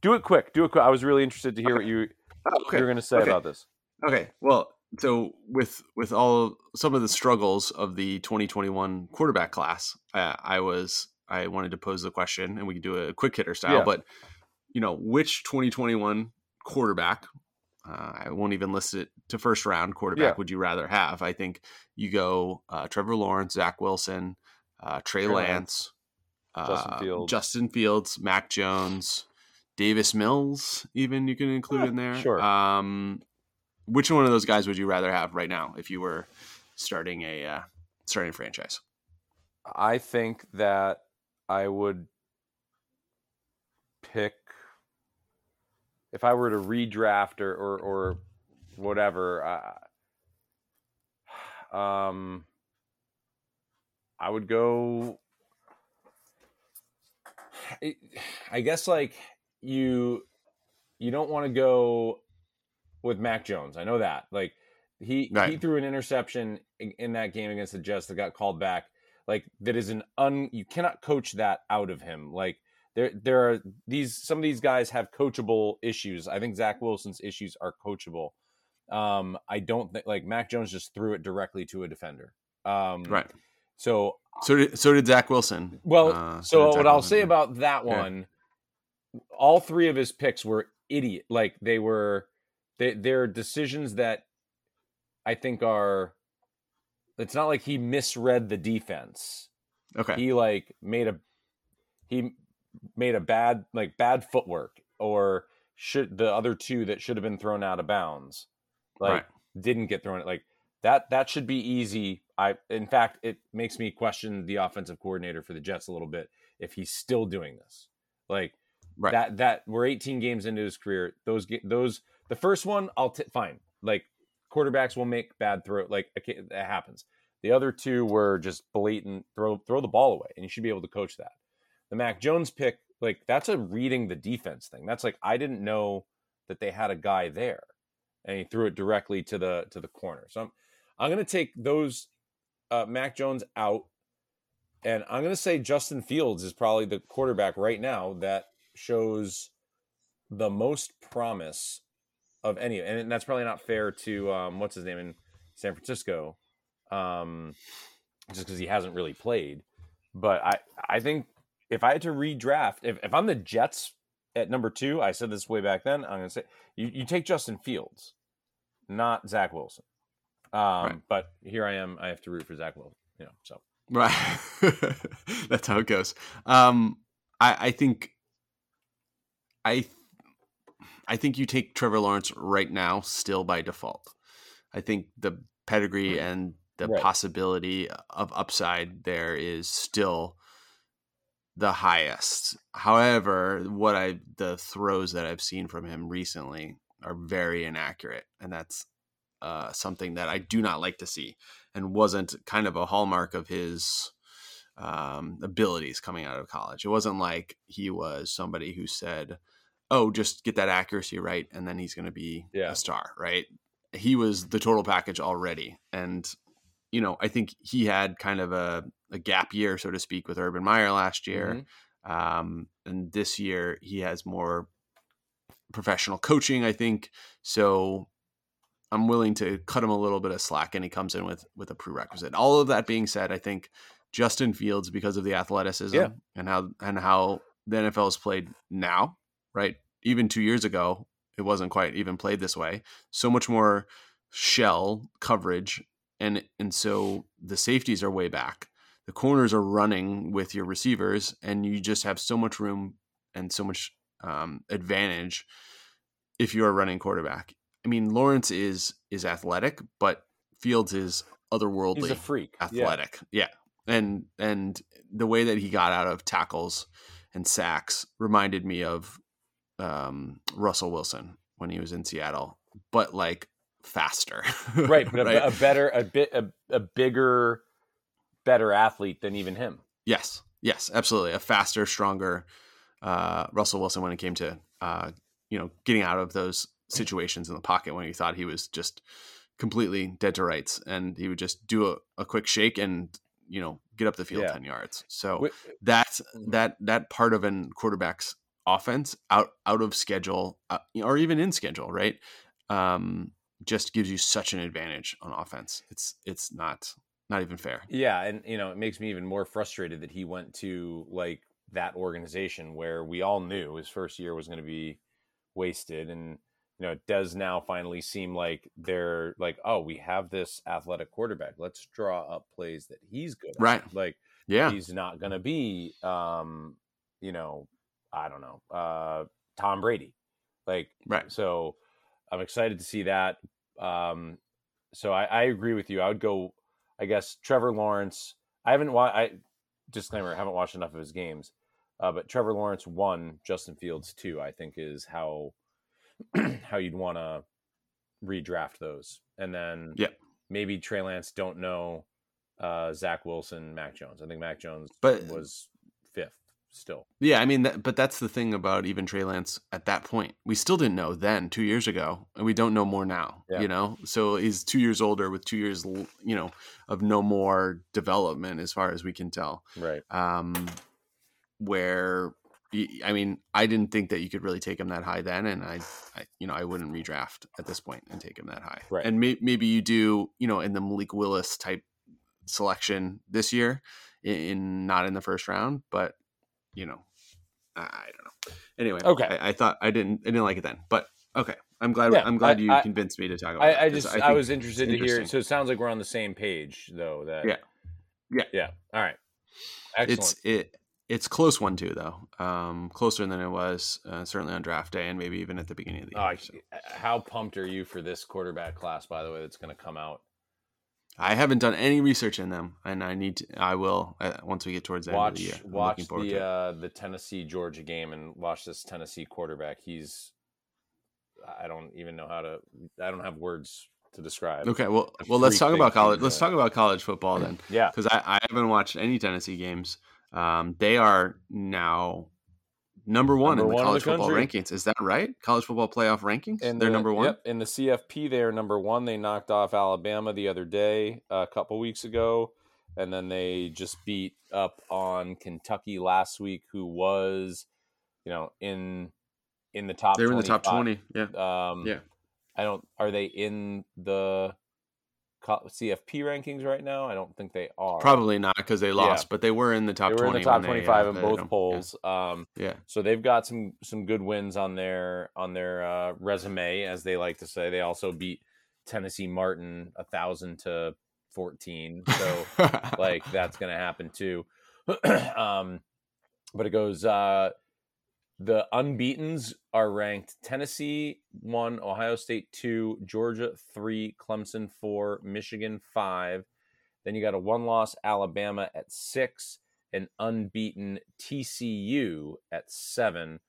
do it quick. Do it quick. I was really interested to hear what you Oh, you were going to say okay. about this. Okay, well, so with with all some of the struggles of the 2021 quarterback class, uh, I was I wanted to pose the question, and we could do a quick hitter style. Yeah. But you know, which 2021 quarterback? Uh, I won't even list it to first round quarterback. Yeah. Would you rather have? I think you go uh, Trevor Lawrence, Zach Wilson, uh, Trey, Trey Lance, Lance, Justin uh, Fields. Justin Fields, Mac Jones, Davis Mills. Even you can include Yeah, in there. sure. Um, which one of those guys would you rather have right now if you were starting a uh, starting a franchise? I think that I would pick if I were to redraft or or, or whatever. I, um, I would go. I guess like you you don't want to go with Mac Jones. I know that. Like he Right. he threw an interception in, in that game against the Jets that got called back. Like that is an un you cannot coach that out of him. Like there there are these some of these guys have coachable issues. I think Zach Wilson's issues are coachable. Um, I don't think like Mac Jones just threw it directly to a defender. Um, Right. So So did so did Zach Wilson. well, Uh, so what I'll say about that Yeah. one, all three of his picks were idiot. Like they were, they they're decisions that I think are. It's not like he misread the defense. okay, He like made a he made a bad like bad footwork or should the other two that should have been thrown out of bounds like Right. didn't get thrown like that that should be easy i in fact it makes me question the offensive coordinator for the jets a little bit if he's still doing this like Right. that that we're 18 games into his career those those the first one i'll t- fine. Like quarterbacks will make bad throw like okay, that happens. The other two were just blatant throw throw the ball away and you should be able to coach that. The mac jones pick like that's a reading the defense thing. That's like i didn't know that they had a guy there and he threw it directly to the to the corner. So i'm i'm to take those uh mac jones out and i'm to say justin fields is probably the quarterback right now that shows the most promise of any and that's probably not fair to um what's his name in san francisco um just because he hasn't really played but i i think if i had to redraft if, if i'm the jets at number two i said this way back then i'm gonna say you, you take justin fields not zach wilson um Right. but here i am i have to root for zach wilson you know so Right. That's how it goes. Um, I, I think I I think you take Trevor Lawrence right now still by default. I think the pedigree and the Right. possibility of upside there is still the highest. However, what I the throws that I've seen from him recently are very inaccurate, and that's uh, something that I do not like to see, and wasn't kind of a hallmark of his um, abilities coming out of college. It wasn't like he was somebody who said, "Oh, just get that accuracy right, and then he's going to be Yeah. a star." Right? He was the total package already, and you know, I think he had kind of a, a gap year, so to speak, with Urban Meyer last year. Mhm. Um, and this year he has more professional coaching, I think. So I'm willing to cut him a little bit of slack and he comes in with with a prerequisite. All of that being said, I think Justin Fields, because of the athleticism Yeah. and how and how the NFL is played now, right? Even two years ago, it wasn't quite even played this way. So much more shell coverage and and so the safeties are way back. The corners are running with your receivers, and you just have so much room and so much um, advantage if you are running quarterback. I mean, Lawrence is is athletic, but Fields is otherworldly he's a freak Yeah. athletic. Yeah. And and the way that he got out of tackles and sacks reminded me of um, Russell Wilson when he was in Seattle, but like faster. right but a, a better a bit a, a bigger better athlete than even him Yes, yes, absolutely. A faster, stronger uh, Russell Wilson when it came to uh, you know getting out of those situations in the pocket when he thought he was just completely dead to rights, and he would just do a, a quick shake and you know get up the field Yeah. ten yards. So Wi- that's that that part of an quarterback's offense out out of schedule uh, or even in schedule, right? Um, just gives you such an advantage on offense. It's it's not not even fair. Yeah, and you know, it makes me even more frustrated that he went to like that organization where we all knew his first year was going to be wasted and you know, it does now finally seem like they're like, "Oh, we have this athletic quarterback. Let's draw up plays that he's good at." Right. Like Yeah. he's not going to be um, you know, I don't know, uh Tom Brady. Like Right. so I'm excited to see that. Um, so I, I agree with you. I would go, I guess, Trevor Lawrence. I haven't watched, I disclaimer, I haven't watched enough of his games. Uh, but Trevor Lawrence one, Justin Fields two, I think is how how you'd want to redraft those. And then Yeah. maybe Trey Lance don't know uh, Zach Wilson, Mac Jones. I think Mac Jones But- was. Still. Yeah, I mean, that, but that's the thing about even Trey Lance at that point. We still didn't know then, two years ago, and we don't know more now. Yeah. You know, so he's two years older with two years, you know, of no more development as far as we can tell. Right. Um, where I mean, I didn't think that you could really take him that high then, and I, I you know, I wouldn't redraft at this point and take him that high. Right. And may, maybe you do, you know, in the Malik Willis type selection this year, in, in not in the first round, but you know, I, don't know. Anyway, Okay. I, I thought I didn't, I didn't like it then, but okay, I'm glad, Yeah, I'm glad I- you I- convinced me to talk about. I, it, I just I, was interested to hear. So it sounds like we're on the same page, though. That Yeah. Yeah. yeah. All right. Excellent. it's it it's close one too though um closer than it was uh, certainly on draft day and maybe even at the beginning of the Oh, year so. how pumped are you for this quarterback class? By the way, that's going to come out. I haven't done any research in them and i need to i will uh, once we get towards the end of Watch the year I'm watch the uh, the Tennessee Georgia game and watch this Tennessee quarterback. He's I don't even know how to. I don't have words to describe. okay well well let's talk about college let's talk about college football then Yeah. because I, I haven't watched any tennessee games um they are now number one Number in the one college the football country. rankings is that right college football playoff rankings And they're the- number one Yep, in the CFP, they are number one. They knocked off Alabama the other day, a couple weeks ago, and then they just beat up on Kentucky last week, who was, you know, in in the top. they're in the top 20 yeah Um, Yeah. I don't. Are they in the CFP rankings right now? I don't think they are. probably not because they lost Yeah. but they were in the top they were 20 in the top they, uh, twenty-five in both polls. Um, yeah. yeah. so they've got some some good wins on their on their uh, resume, as they like to say. They also beat Tennessee Martin a thousand to fourteen. So like that's going to happen too. um, but it goes. Uh, the unbeaten's are ranked Tennessee one, Ohio State two, Georgia three, Clemson four, Michigan five. Then you got a one loss Alabama at six, an unbeaten TCU at seven.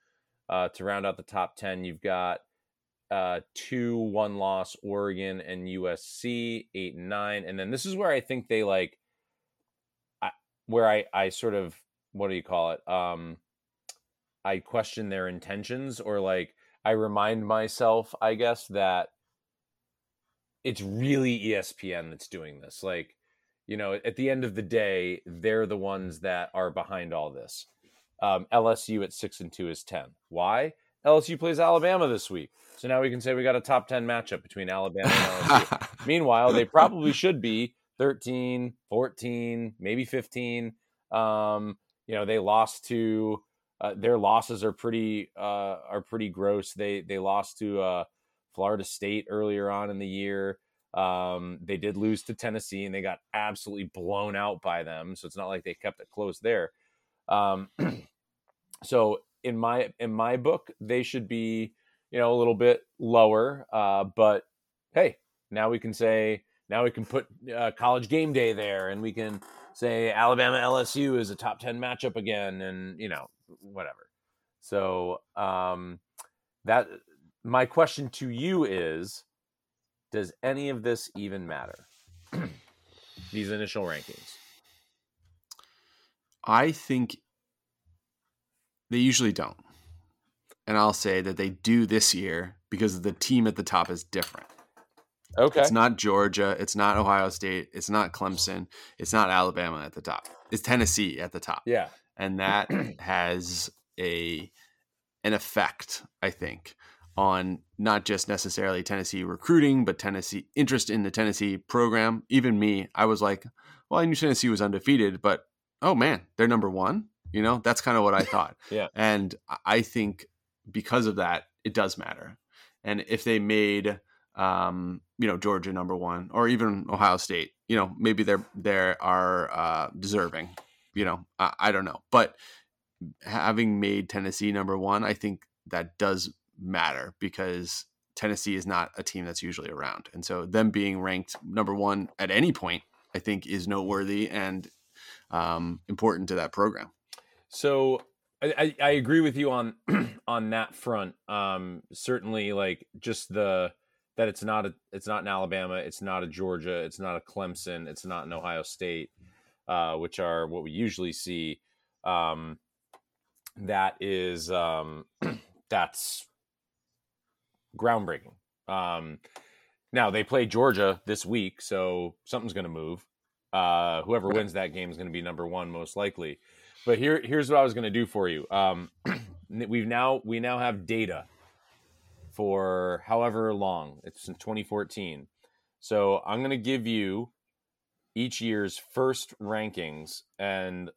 Uh, to round out the top 10, you've got uh, two one loss Oregon and USC, eight and nine. And then this is where I think they like, I, where I, I sort of, what do you call it? Um, I question their intentions or like I remind myself, I guess, that it's really ESPN that's doing this. Like, you know, at the end of the day, they're the ones that are behind all this. Um, LSU at six and two is 10. Why? LSU plays Alabama this week. So now we can say we got a top 10 matchup between Alabama and LSU. Meanwhile, they probably should be 13, 14, maybe 15. Um, you know, they lost to uh, their losses are pretty uh, are pretty gross. They they lost to uh, Florida State earlier on in the year. Um, they did lose to Tennessee and they got absolutely blown out by them. So it's not like they kept it close there. Um, so in my in my book, they should be you know a little bit lower. Uh, but hey, now we can say now we can put uh, college game day there, and we can say Alabama LSU is a top ten matchup again, and you know whatever. So um, that my question to you is: Does any of this even matter? These initial rankings. I think they usually don't. And I'll say that they do this year because the team at the top is different. Okay. It's not Georgia, it's not Ohio State, it's not Clemson, it's not Alabama at the top. It's Tennessee at the top. yeah. And that has a an effect, I think, on not just necessarily Tennessee recruiting, but Tennessee interest in the Tennessee program. Even me, I was like, well, I knew Tennessee was undefeated, but oh man, they're number one. You know, that's kind of what I thought. Yeah. And I think because of that, it does matter. And if they made um, you know, Georgia number one, or even Ohio State, you know, maybe they're they are uh deserving. You know, I, I don't know. But having made Tennessee number one, I think that does matter because Tennessee is not a team that's usually around. And so them being ranked number one at any point, I think is noteworthy and um, important to that program. So I, I agree with you on on that front. Um, certainly, like just the that it's not a it's not in Alabama, it's not a Georgia, it's not a Clemson, it's not an Ohio State, uh, which are what we usually see. Um, that is um, that's groundbreaking. Um, now they play Georgia this week, so something's going to move. Uh, whoever wins that game is going to be number one, most likely. But here, here's what I was going to do for you. Um, we've now we now have data for however long it's in 2014. So I'm going to give you each year's first rankings, and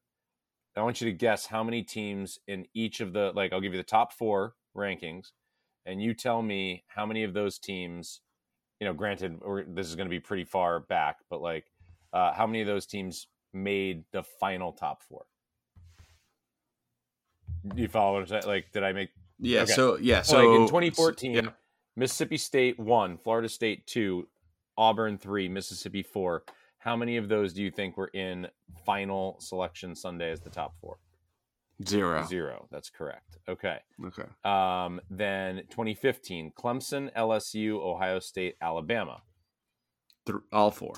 I want you to guess how many teams in each of the like. I'll give you the top four rankings, and you tell me how many of those teams. You know, granted, this is going to be pretty far back, but like, uh, how many of those teams made the final top four? you follow what I'm saying? Like, did I make? Yeah. Okay. So yeah. So like in 2014, yeah. Mississippi State one, Florida State two, Auburn three, Mississippi four. How many of those do you think were in final selection Sunday as the top four? Zero. Zero. That's correct. Okay. Okay. Um, then 2015, Clemson, LSU, Ohio State, Alabama. Th- all four.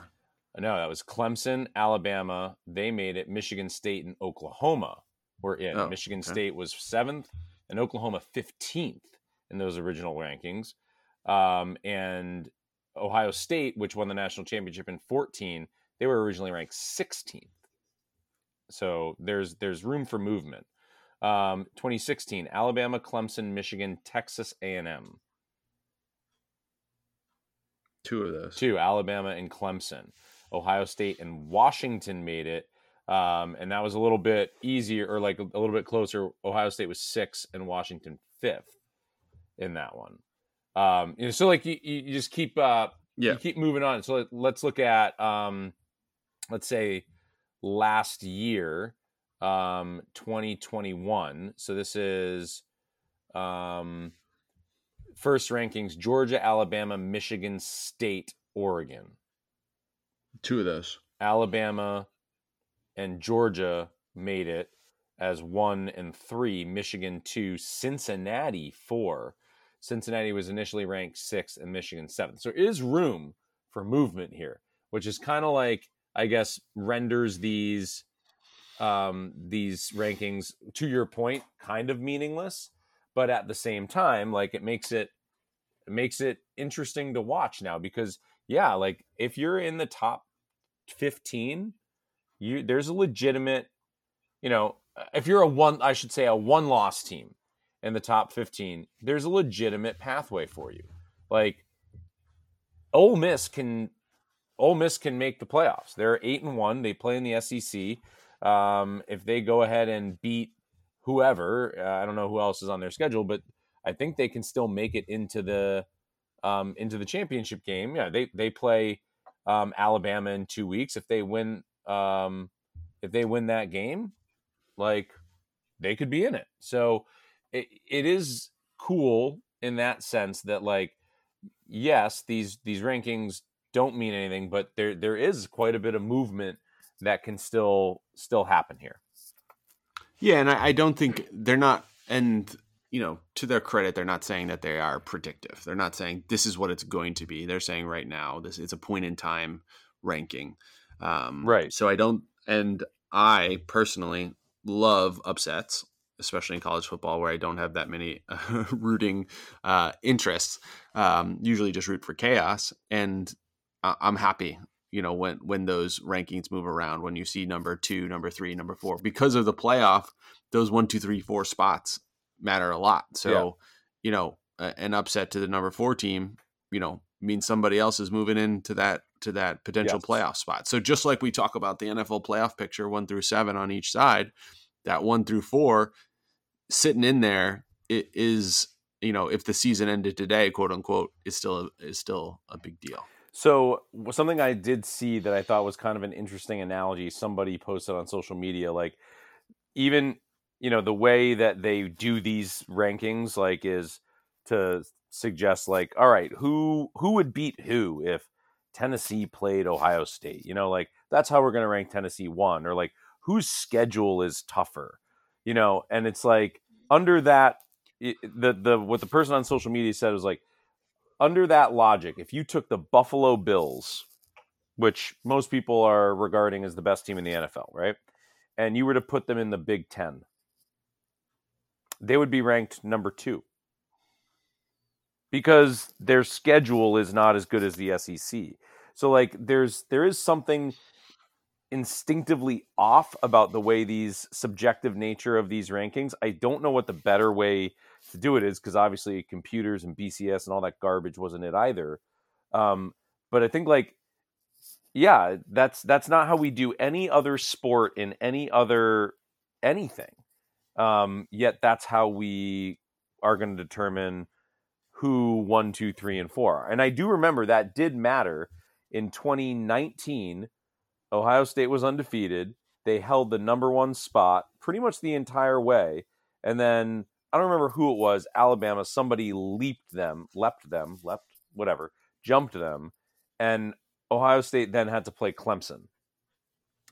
No, that was Clemson, Alabama. They made it. Michigan State and Oklahoma were in. Oh, Michigan okay. State was seventh, and Oklahoma fifteenth in those original rankings. Um, and Ohio State, which won the national championship in fourteen, they were originally ranked sixteenth. So there's there's room for movement. Um, 2016, Alabama, Clemson, Michigan, Texas A&M. Two of those. Two, Alabama and Clemson. Ohio State and Washington made it um, and that was a little bit easier or like a, a, little bit closer. Ohio State was six and Washington fifth in that one. Um, you know, so like you, you just keep uh, yeah. you keep moving on. So let, us look at um, let's say last year, um, 2021. So this is um, first rankings: Georgia, Alabama, Michigan State, Oregon. Two of those. Alabama, and Georgia made it as one and three, Michigan two, Cincinnati four. Cincinnati was initially ranked sixth and Michigan seventh. So there is room for movement here, which is kind of like, I guess, renders these um, these rankings, to your point, kind of meaningless. But at the same time, like it makes it it makes it interesting to watch now because yeah, like if you're in the top 15 you there's a legitimate, you know, if you're a one, I should say a one loss team in the top 15, there's a legitimate pathway for you. Like Ole Miss can Ole Miss can make the playoffs. They're eight and one. They play in the SEC. Um, if they go ahead and beat whoever, uh, I don't know who else is on their schedule, but I think they can still make it into the um, into the championship game. Yeah, they they play um, Alabama in two weeks. If they win um, if they win that game, like they could be in it. So it, it is cool in that sense that like yes, these these rankings don't mean anything, but there there is quite a bit of movement that can still still happen here. Yeah, and I, I don't think they're not and you know, to their credit, they're not saying that they are predictive. They're not saying this is what it's going to be. They're saying right now this it's a point in time ranking. Um, right. So I don't, and I personally love upsets, especially in college football where I don't have that many uh, rooting uh, interests. Um, usually just root for chaos, and I'm happy. You know when when those rankings move around, when you see number two, number three, number four, because of the playoff, those one, two, three, four spots matter a lot. So, yeah. you know, an upset to the number four team, you know, means somebody else is moving into that to that potential yes. playoff spot. So just like we talk about the NFL playoff picture, one through seven on each side, that one through four sitting in there it is you know if the season ended today, quote unquote, is still is still a big deal. So something I did see that I thought was kind of an interesting analogy. Somebody posted on social media, like even you know the way that they do these rankings, like is to suggest like, all right, who who would beat who if Tennessee played Ohio State? You know, like that's how we're going to rank Tennessee one, or like whose schedule is tougher, you know? And it's like under that, the the what the person on social media said was like, under that logic, if you took the Buffalo Bills, which most people are regarding as the best team in the NFL, right, and you were to put them in the Big Ten, they would be ranked number two because their schedule is not as good as the SEC. So like there's there is something instinctively off about the way these subjective nature of these rankings. I don't know what the better way to do it is because obviously computers and BCS and all that garbage wasn't it either. Um, but I think like yeah, that's that's not how we do any other sport in any other anything. Um, yet that's how we are going to determine who one, two, three, and four are. And I do remember that did matter in 2019. Ohio State was undefeated. They held the number one spot pretty much the entire way. And then I don't remember who it was, Alabama, somebody leaped them, leapt them, leapt, whatever, jumped them. And Ohio State then had to play Clemson.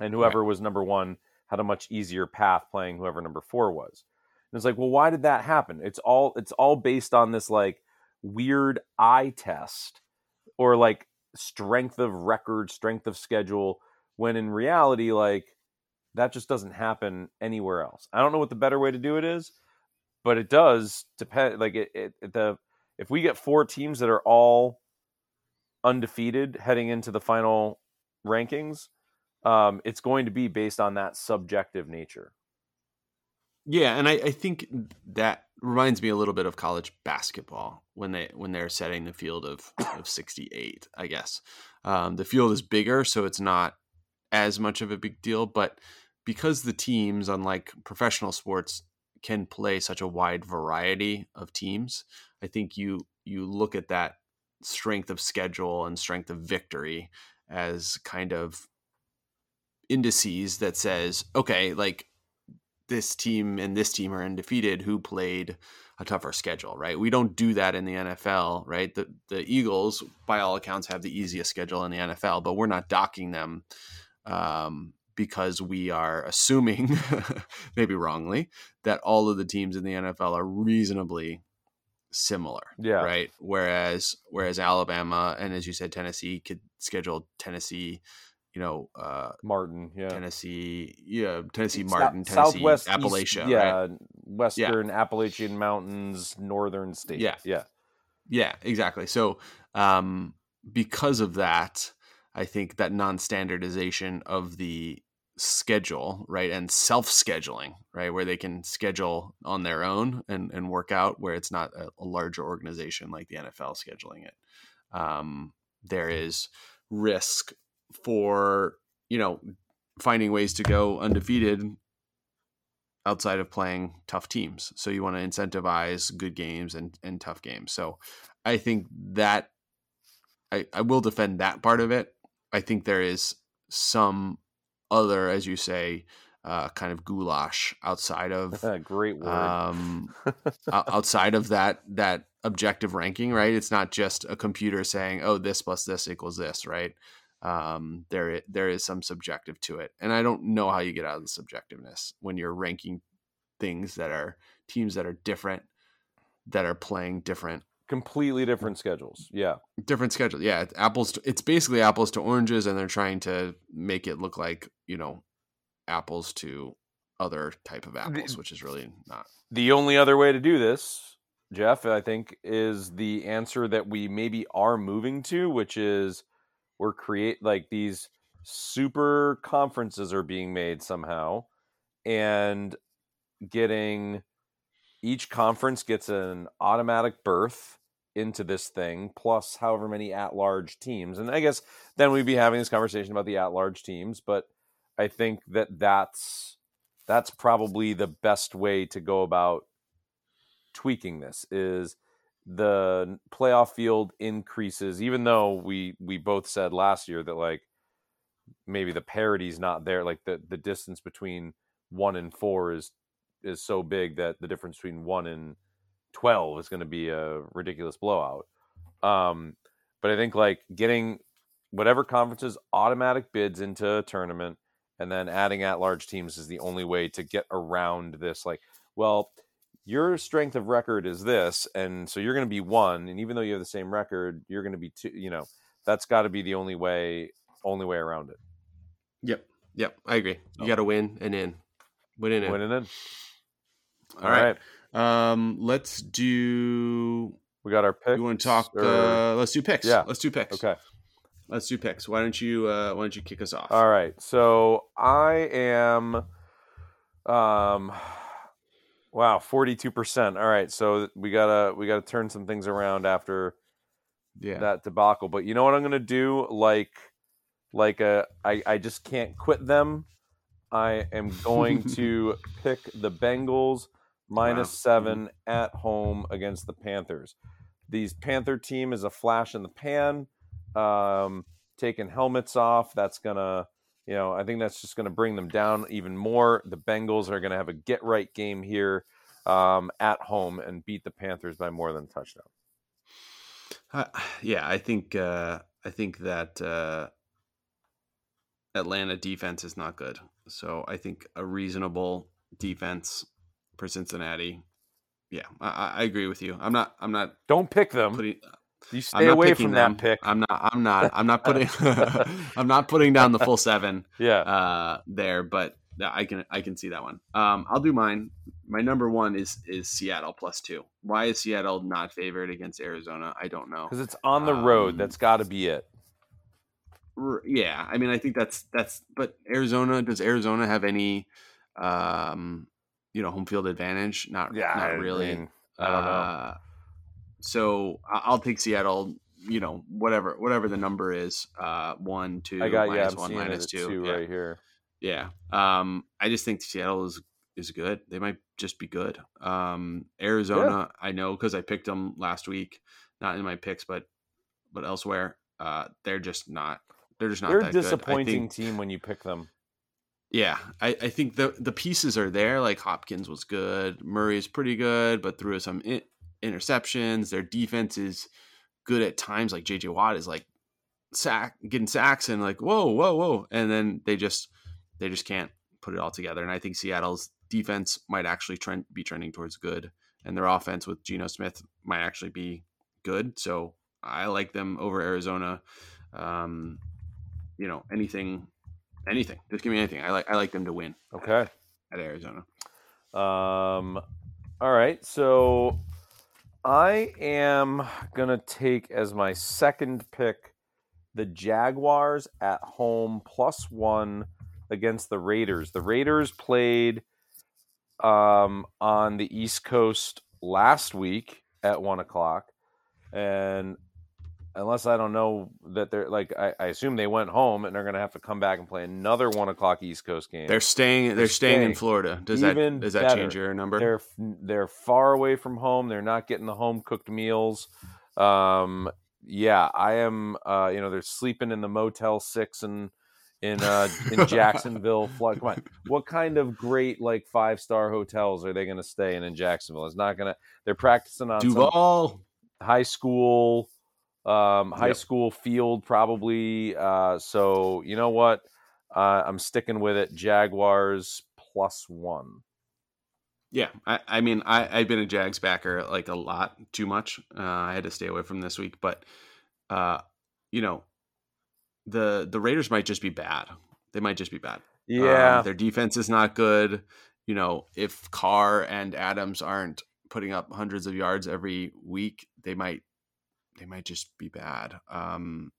And whoever right. was number one had a much easier path playing whoever number four was. And it's like, well, why did that happen? It's all it's all based on this like weird eye test or like strength of record, strength of schedule, when in reality, like that just doesn't happen anywhere else. I don't know what the better way to do it is, but it does depend. Like it, it the if we get four teams that are all undefeated heading into the final rankings, um, it's going to be based on that subjective nature. Yeah, and I, I, think that reminds me a little bit of college basketball when they when they're setting the field of of sixty eight. I guess um, the field is bigger, so it's not as much of a big deal. But because the teams, unlike professional sports, can play such a wide variety of teams, I think you you look at that strength of schedule and strength of victory as kind of indices that says, okay, like this team and this team are undefeated who played a tougher schedule, right? We don't do that in the NFL, right? The the Eagles, by all accounts, have the easiest schedule in the NFL, but we're not docking them um, because we are assuming, maybe wrongly, that all of the teams in the NFL are reasonably similar. Yeah. Right. Whereas whereas Alabama and as you said, Tennessee could schedule Tennessee, you know, uh, Martin, yeah, Tennessee, yeah, Tennessee Martin, Tennessee Southwest Appalachia, East, yeah, right? Western yeah. Appalachian Mountains, Northern State, yeah, yeah, yeah, exactly. So, um, because of that, I think that non-standardization of the schedule, right, and self-scheduling, right, where they can schedule on their own and, and work out, where it's not a, a larger organization like the NFL scheduling it. Um, there is risk for you know finding ways to go undefeated outside of playing tough teams. So you want to incentivize good games and, and tough games. So I think that I, I will defend that part of it. I think there is some other, as you say, uh, kind of goulash outside of great word. Um, outside of that that objective ranking, right? It's not just a computer saying, "Oh, this plus this equals this," right? um, there there is some subjective to it, and I don't know how you get out of the subjectiveness when you're ranking things that are teams that are different, that are playing different, completely different schedules. Yeah, different schedules. Yeah, apples. To, it's basically apples to oranges, and they're trying to make it look like you know apples to other type of apples, which is really not. The only other way to do this, Jeff, I think, is the answer that we maybe are moving to, which is we're create like these super conferences are being made somehow and getting each conference gets an automatic berth into this thing plus however many at-large teams and i guess then we'd be having this conversation about the at-large teams but i think that that's that's probably the best way to go about tweaking this is the playoff field increases, even though we we both said last year that like maybe the parity's not there, like the the distance between one and four is is so big that the difference between one and twelve is going to be a ridiculous blowout. Um, but I think like getting whatever conferences automatic bids into a tournament and then adding at large teams is the only way to get around this. Like, well, your strength of record is this, and so you're going to be one, and even though you have the same record, you're going to be two. You know, that's got to be the only way, only way around it. Yep, yep, I agree. You oh. got to win and in, win and in, win and in. All, All right. right. Um, let's do. We got our picks. You want to talk? or- Uh, let's do picks. Yeah. let's do picks. okay. let's do picks. Why don't you? Uh, why don't you kick us off? All right. So I am um wow, 42%. All right. So we got to we got to turn some things around after Yeah. that debacle. But you know what I'm going to do like like a I I just can't quit them. I am going to pick the Bengals minus Wow. 7 at home against the Panthers. These Panther team is a flash in the pan. Um taking helmets off, that's going to you know, I think that's just going to bring them down even more. The Bengals are going to have a get right game here um, at home and beat the Panthers by more than a touchdown. Uh, yeah, I think uh, I think that uh, Atlanta defense is not good. So I think a reasonable defense for Cincinnati. Yeah, I, I- agree with you. I'm not. I'm not Don't pick them. putting. you stay away from them. that pick. I'm not. I'm not. I'm not putting. I'm not putting down the full seven yeah. uh, there, but I can. I can see that one. Um, I'll do mine. My number one is is Seattle plus two. Why is Seattle not favored against Arizona? I don't know. Because it's on the road. Um, That's got to be it. R- yeah i mean i think that's that's but arizona does arizona have any um you know home field advantage not Yeah. not I really mean, I don't know. Uh, so I- i'll take seattle you know whatever whatever the number is uh one two I got yeah. minus I'm one minus two, two yeah. right here. yeah um i just think seattle is is good they might just be good um arizona i know because i picked them last week not in my picks but but elsewhere uh they're just not they're just not They're a. Disappointing think- team when you pick them. Yeah, I, I think the the pieces are there. Like Hopkins was good, Murray is pretty good, but threw some in, interceptions. Their defense is good at times. Like JJ Watt is like sack getting sacks and like whoa whoa whoa, and then they just they just can't put it all together. And I think Seattle's defense might actually trend be trending towards good, and their offense with Geno Smith might actually be good. So I like them over Arizona. Um, you know anything anything. Just give me anything. I like I like them to win Okay. at Arizona. Um, all right. So I am gonna take as my second pick the Jaguars at home plus one against the Raiders. The Raiders played um, on the East Coast last week at one o'clock, and unless I don't know that they're like, I, I assume they went home and they're going to have to come back and play another one o'clock East Coast game. They're staying. They're, They're staying, in. Florida. Does Even that does that better. change your number? they're they're far away from home. They're not getting the home cooked meals. Um, yeah, I am. Uh, you know, they're sleeping in the Motel Six and. in uh, in Jacksonville. Flo- Come on, what kind of great like five star hotels are they going to stay in in Jacksonville? It's not going to. They're practicing on Duval. high school, um, high Yep. school field probably. Uh, so you know what? Uh, I'm sticking with it. Jaguars plus one. Yeah, I, I mean, I, I've been a Jags backer like a lot too much. Uh, I had to stay away from this week, but uh, you know, the the Raiders might just be bad. They might just be bad. Yeah. Um, their defense is not good. You know, if Carr and Adams aren't putting up hundreds of yards every week, they might they might just be bad. Um,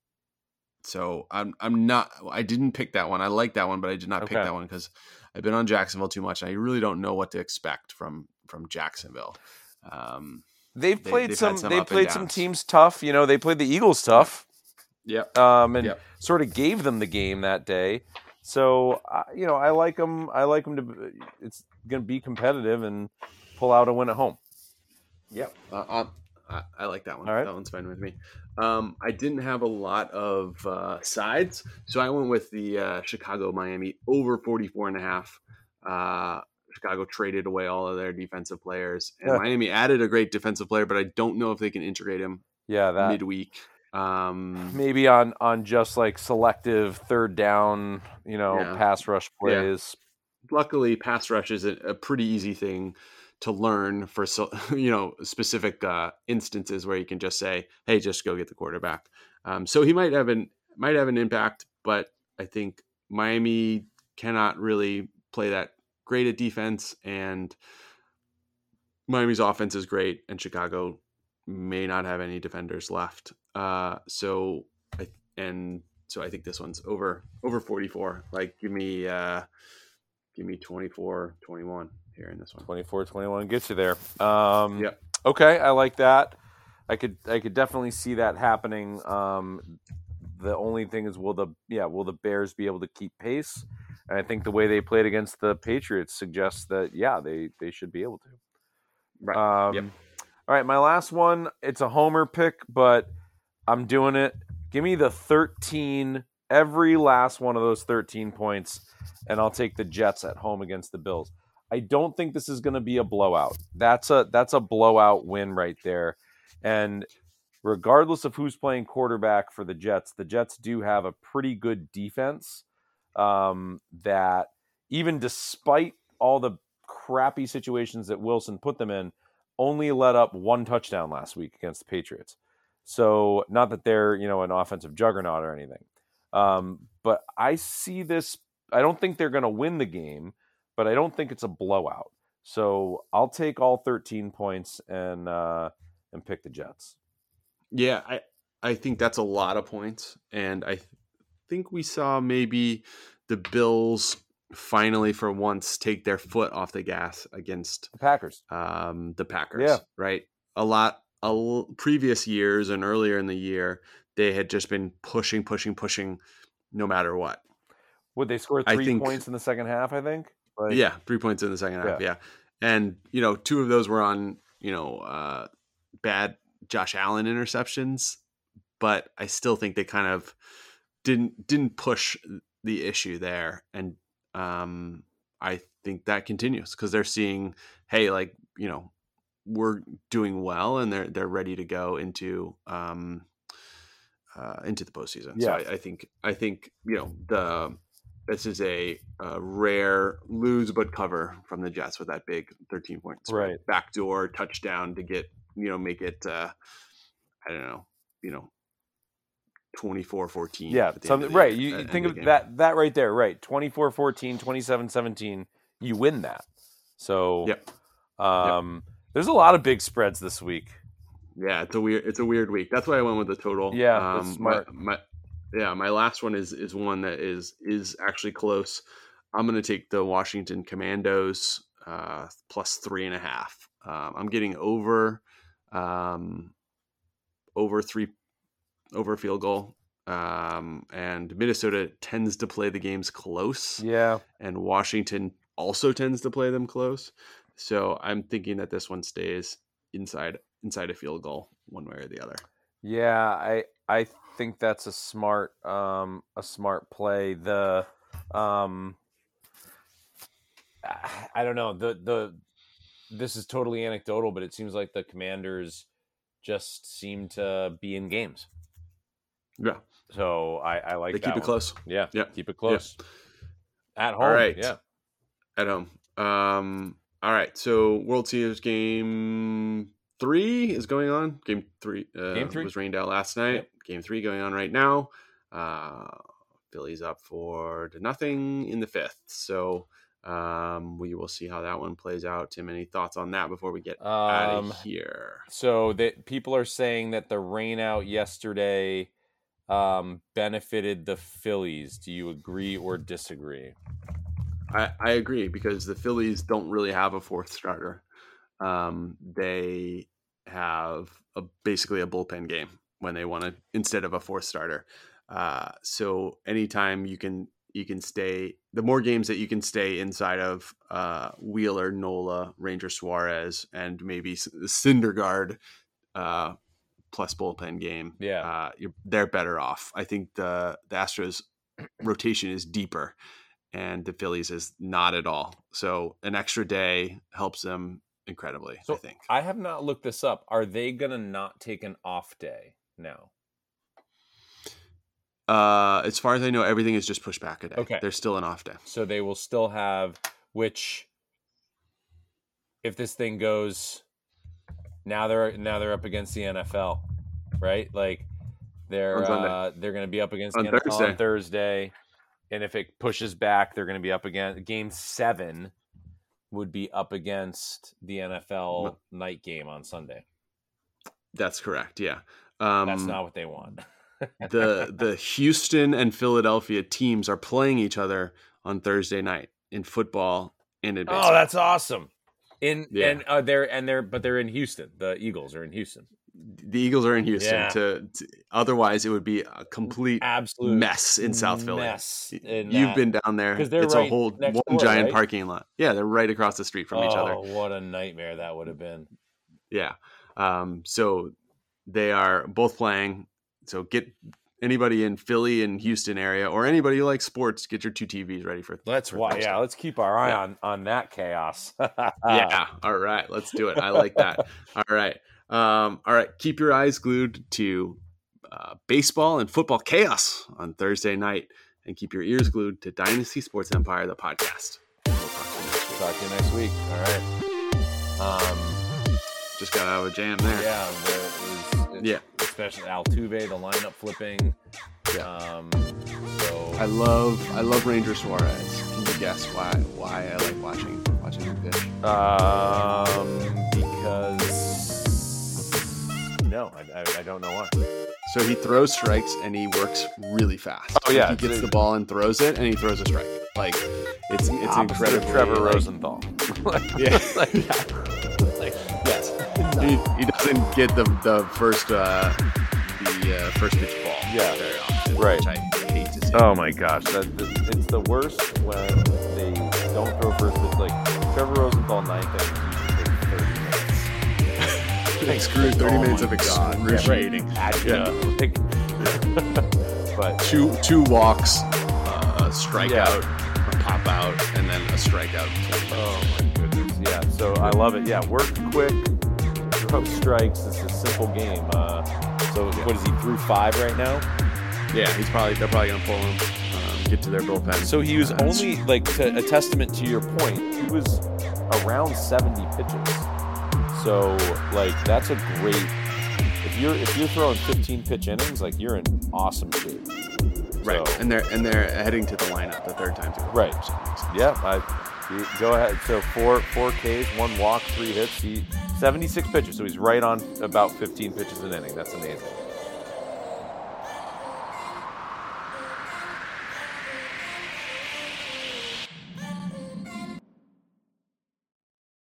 so I'm I'm not. I didn't pick that one. I like that one, but I did not pick that one because I've been on Jacksonville too much. And I really don't know what to expect from from Jacksonville. Um, They've played they've some. some they played some teams tough. You know, they played the Eagles tough, Yeah. um, and Yep. sort of gave them the game that day. So uh, you know, I like them. I like them to. It's going to be competitive and pull out a win at home. Yep. Uh, uh, I, I like that one. Right. That one's fine with me. Um, I didn't have a lot of uh, sides, so I went with the uh, Chicago Miami over 44 and a half. Uh, Chicago traded away all of their defensive players, and Yeah. Miami added a great defensive player, but I don't know if they can integrate him Yeah, that midweek. Um, maybe on on just like selective third down, you know, Yeah. pass rush plays. luckily, pass rush is a, a pretty easy thing to learn for you know specific uh, instances where you can just say, "Hey, just go get the quarterback." Um, so he might have an might have an impact, but I think Miami cannot really play that great at defense, and Miami's offense is great, and Chicago may not have any defenders left. Uh, so I and so I think this one's over over 44. Like give me uh give me 24 21 here in this one. 24 21 gets you there. Um Yeah. Okay, I like that. I could I could definitely see that happening. Um the only thing is will the yeah, will the Bears be able to keep pace? And I think the way they played against the Patriots suggests that yeah, they they should be able to. Right. Um, Yep. All right, my last one. It's a homer pick, but I'm doing it. Give me the 13, every last one of those 13 points, and I'll take the Jets at home against the Bills. I don't think this is going to be a blowout. That's a that's a blowout win right there. And regardless of who's playing quarterback for the Jets, the Jets do have a pretty good defense. Um, that even despite all the crappy situations that Wilson put them in, only let up one touchdown last week against the Patriots. So not that they're you know an offensive juggernaut or anything, um, but I see this. I don't think they're going to win the game, but I don't think it's a blowout. So I'll take all 13 points and uh, and pick the Jets. Yeah, I I think that's a lot of points, and I th- think we saw maybe the Bills finally, for once, take their foot off the gas against The Packers. um, the Packers. Yeah. right. A lot, a l- previous years and earlier in the year, they had just been pushing, pushing, pushing, no matter what. Would they score three think- points in the second half? I think. Like, yeah, three points in the second half. Yeah. and you know, two of those were on you know uh, bad Josh Allen interceptions, but I still think they kind of didn't didn't push the issue there, and um, I think that continues because they're seeing, hey, like you know, we're doing well, and they're they're ready to go into um, uh, into the postseason. So Yeah. I, I think I think you know the this is a, a rare lose but cover from the Jets with that big 13 point spread. Right. backdoor touchdown to get you know make it uh, I don't know you know 24 14 Yeah, something right. You you think of that that right there, right? 24-14, 27-17, you win that. So Yep. um there's a lot of big spreads this week. Yeah, it's a weird it's a weird week. That's why I went with the total. Yeah, um, my- smart. My, yeah, my last one is is one that is is actually close. I'm going to take the Washington Commanders uh, plus three and a half. Um, I'm getting over um, over three over field goal. Um, and Minnesota tends to play the games close Yeah. and Washington also tends to play them close. So I'm thinking that this one stays inside inside a field goal, one way or the other. Yeah, I I think that's a smart um a smart play. The um I- don't know. The the this is totally anecdotal, but it seems like the commanders just seem to be in games. Yeah, So I, I like they keep it one. close Yeah, Yeah. keep it close. At home. All right. Yeah. at home. Um, all right, so World Series game three is going on. Game three, uh, Game three? was rained out last night. Yep. Game three going on right now. Uh, Phillies up four to nothing in the fifth. So um, we will see how that one plays out. Tim, any thoughts on that before we get out Um, of here? So that people are saying that the rain out yesterday um, benefited the Phillies. Do you agree or disagree? I, I agree because the Phillies don't really have a fourth starter. Um, they have a, basically a bullpen game when they want to instead of a fourth starter. Uh, so anytime you can you can stay, the more games that you can stay inside of uh, Wheeler, Nola, Ranger Suarez, and maybe Syndergaard uh, plus bullpen game, Yeah. uh, you're, they're better off. I think the the Astros rotation is deeper and the Phillies is not at all. So an extra day helps them incredibly. So I think. I have not looked this up. Are they gonna not take an off day now? Uh, as far as I know, everything is just pushed back a day. Okay. there's still an off day. So they will still have which if this thing goes now they're now they're up against the NFL, right? Like they're uh, they're going to be up against On the NFL Thursday. on Thursday, and if it pushes back, they're going to be up against game seven would be up against the NFL night game on Sunday. That's correct. Yeah. Um, That's not what they want. the the Houston and Philadelphia teams are playing each other on Thursday night in football and in baseball. oh, that's awesome. In Yeah. and uh, they're and they're but they're in Houston. The Eagles are in Houston. The Eagles are in Houston. Yeah. To, to otherwise, it would be a complete Absolute mess in South Philly. in You've that. been down there. it's right a whole one door, giant right? parking lot. Yeah, they're right across the street from each other. Oh, what a nightmare that would have been. Yeah. Um, so they are both playing. So get anybody in Philly and Houston area or anybody who likes sports, get your two TVs ready for Let's why yeah, let's keep our eye Yeah. on on that chaos. yeah. All right. Let's do it. I like that. All right. Um, all right. Keep your eyes glued to uh, baseball and football chaos on Thursday night, and keep your ears glued to Dynasty Sports Empire, the podcast. We'll talk to you next week. Talk to you next week. All right. Um Just got out of a jam there. yeah, there is Yeah. especially Altuve, the lineup flipping. Yeah. Um so I love I love Ranger Suarez. Can you guess why why I like watching watching him pitch? um because no, I, I, I don't know why. So he throws strikes and he works really fast. Oh, yeah, he gets the ball and throws it, and he throws a strike. Like it's it's incredible. Trevor like, Rosenthal. Yeah. like, like, Yes, he, he doesn't get the the first uh, the uh, first pitch ball. Yeah. very often, Right. Which I hate to see. Oh my gosh, that, it's the worst when they don't throw first. It's like Trevor Rosenthal ninth and he takes thirty minutes. Like, screw 30 Oh minutes of God. excruciating. Agita. Like, but Two two walks, uh, a strikeout, Yeah. a pop out, and then a strikeout. oh my goodness, yeah. So I love it. Yeah, work quick, throw strikes. It's a simple game. Uh, so what is he through five right now? Yeah, he's probably they're probably gonna pull him, um, get to their bullpen. So he was Uh, only like to, a testament to your point. He was around 70 pitches. So like that's a great. If you're if you're throwing 15 pitch innings, like you're in awesome shape. right, So, and they're and they're heading to the lineup the third time too. Right. yeah, I, go ahead. So four four Ks, one walk, three hits. He 76 pitches. So he's right on about 15 pitches an inning. That's amazing.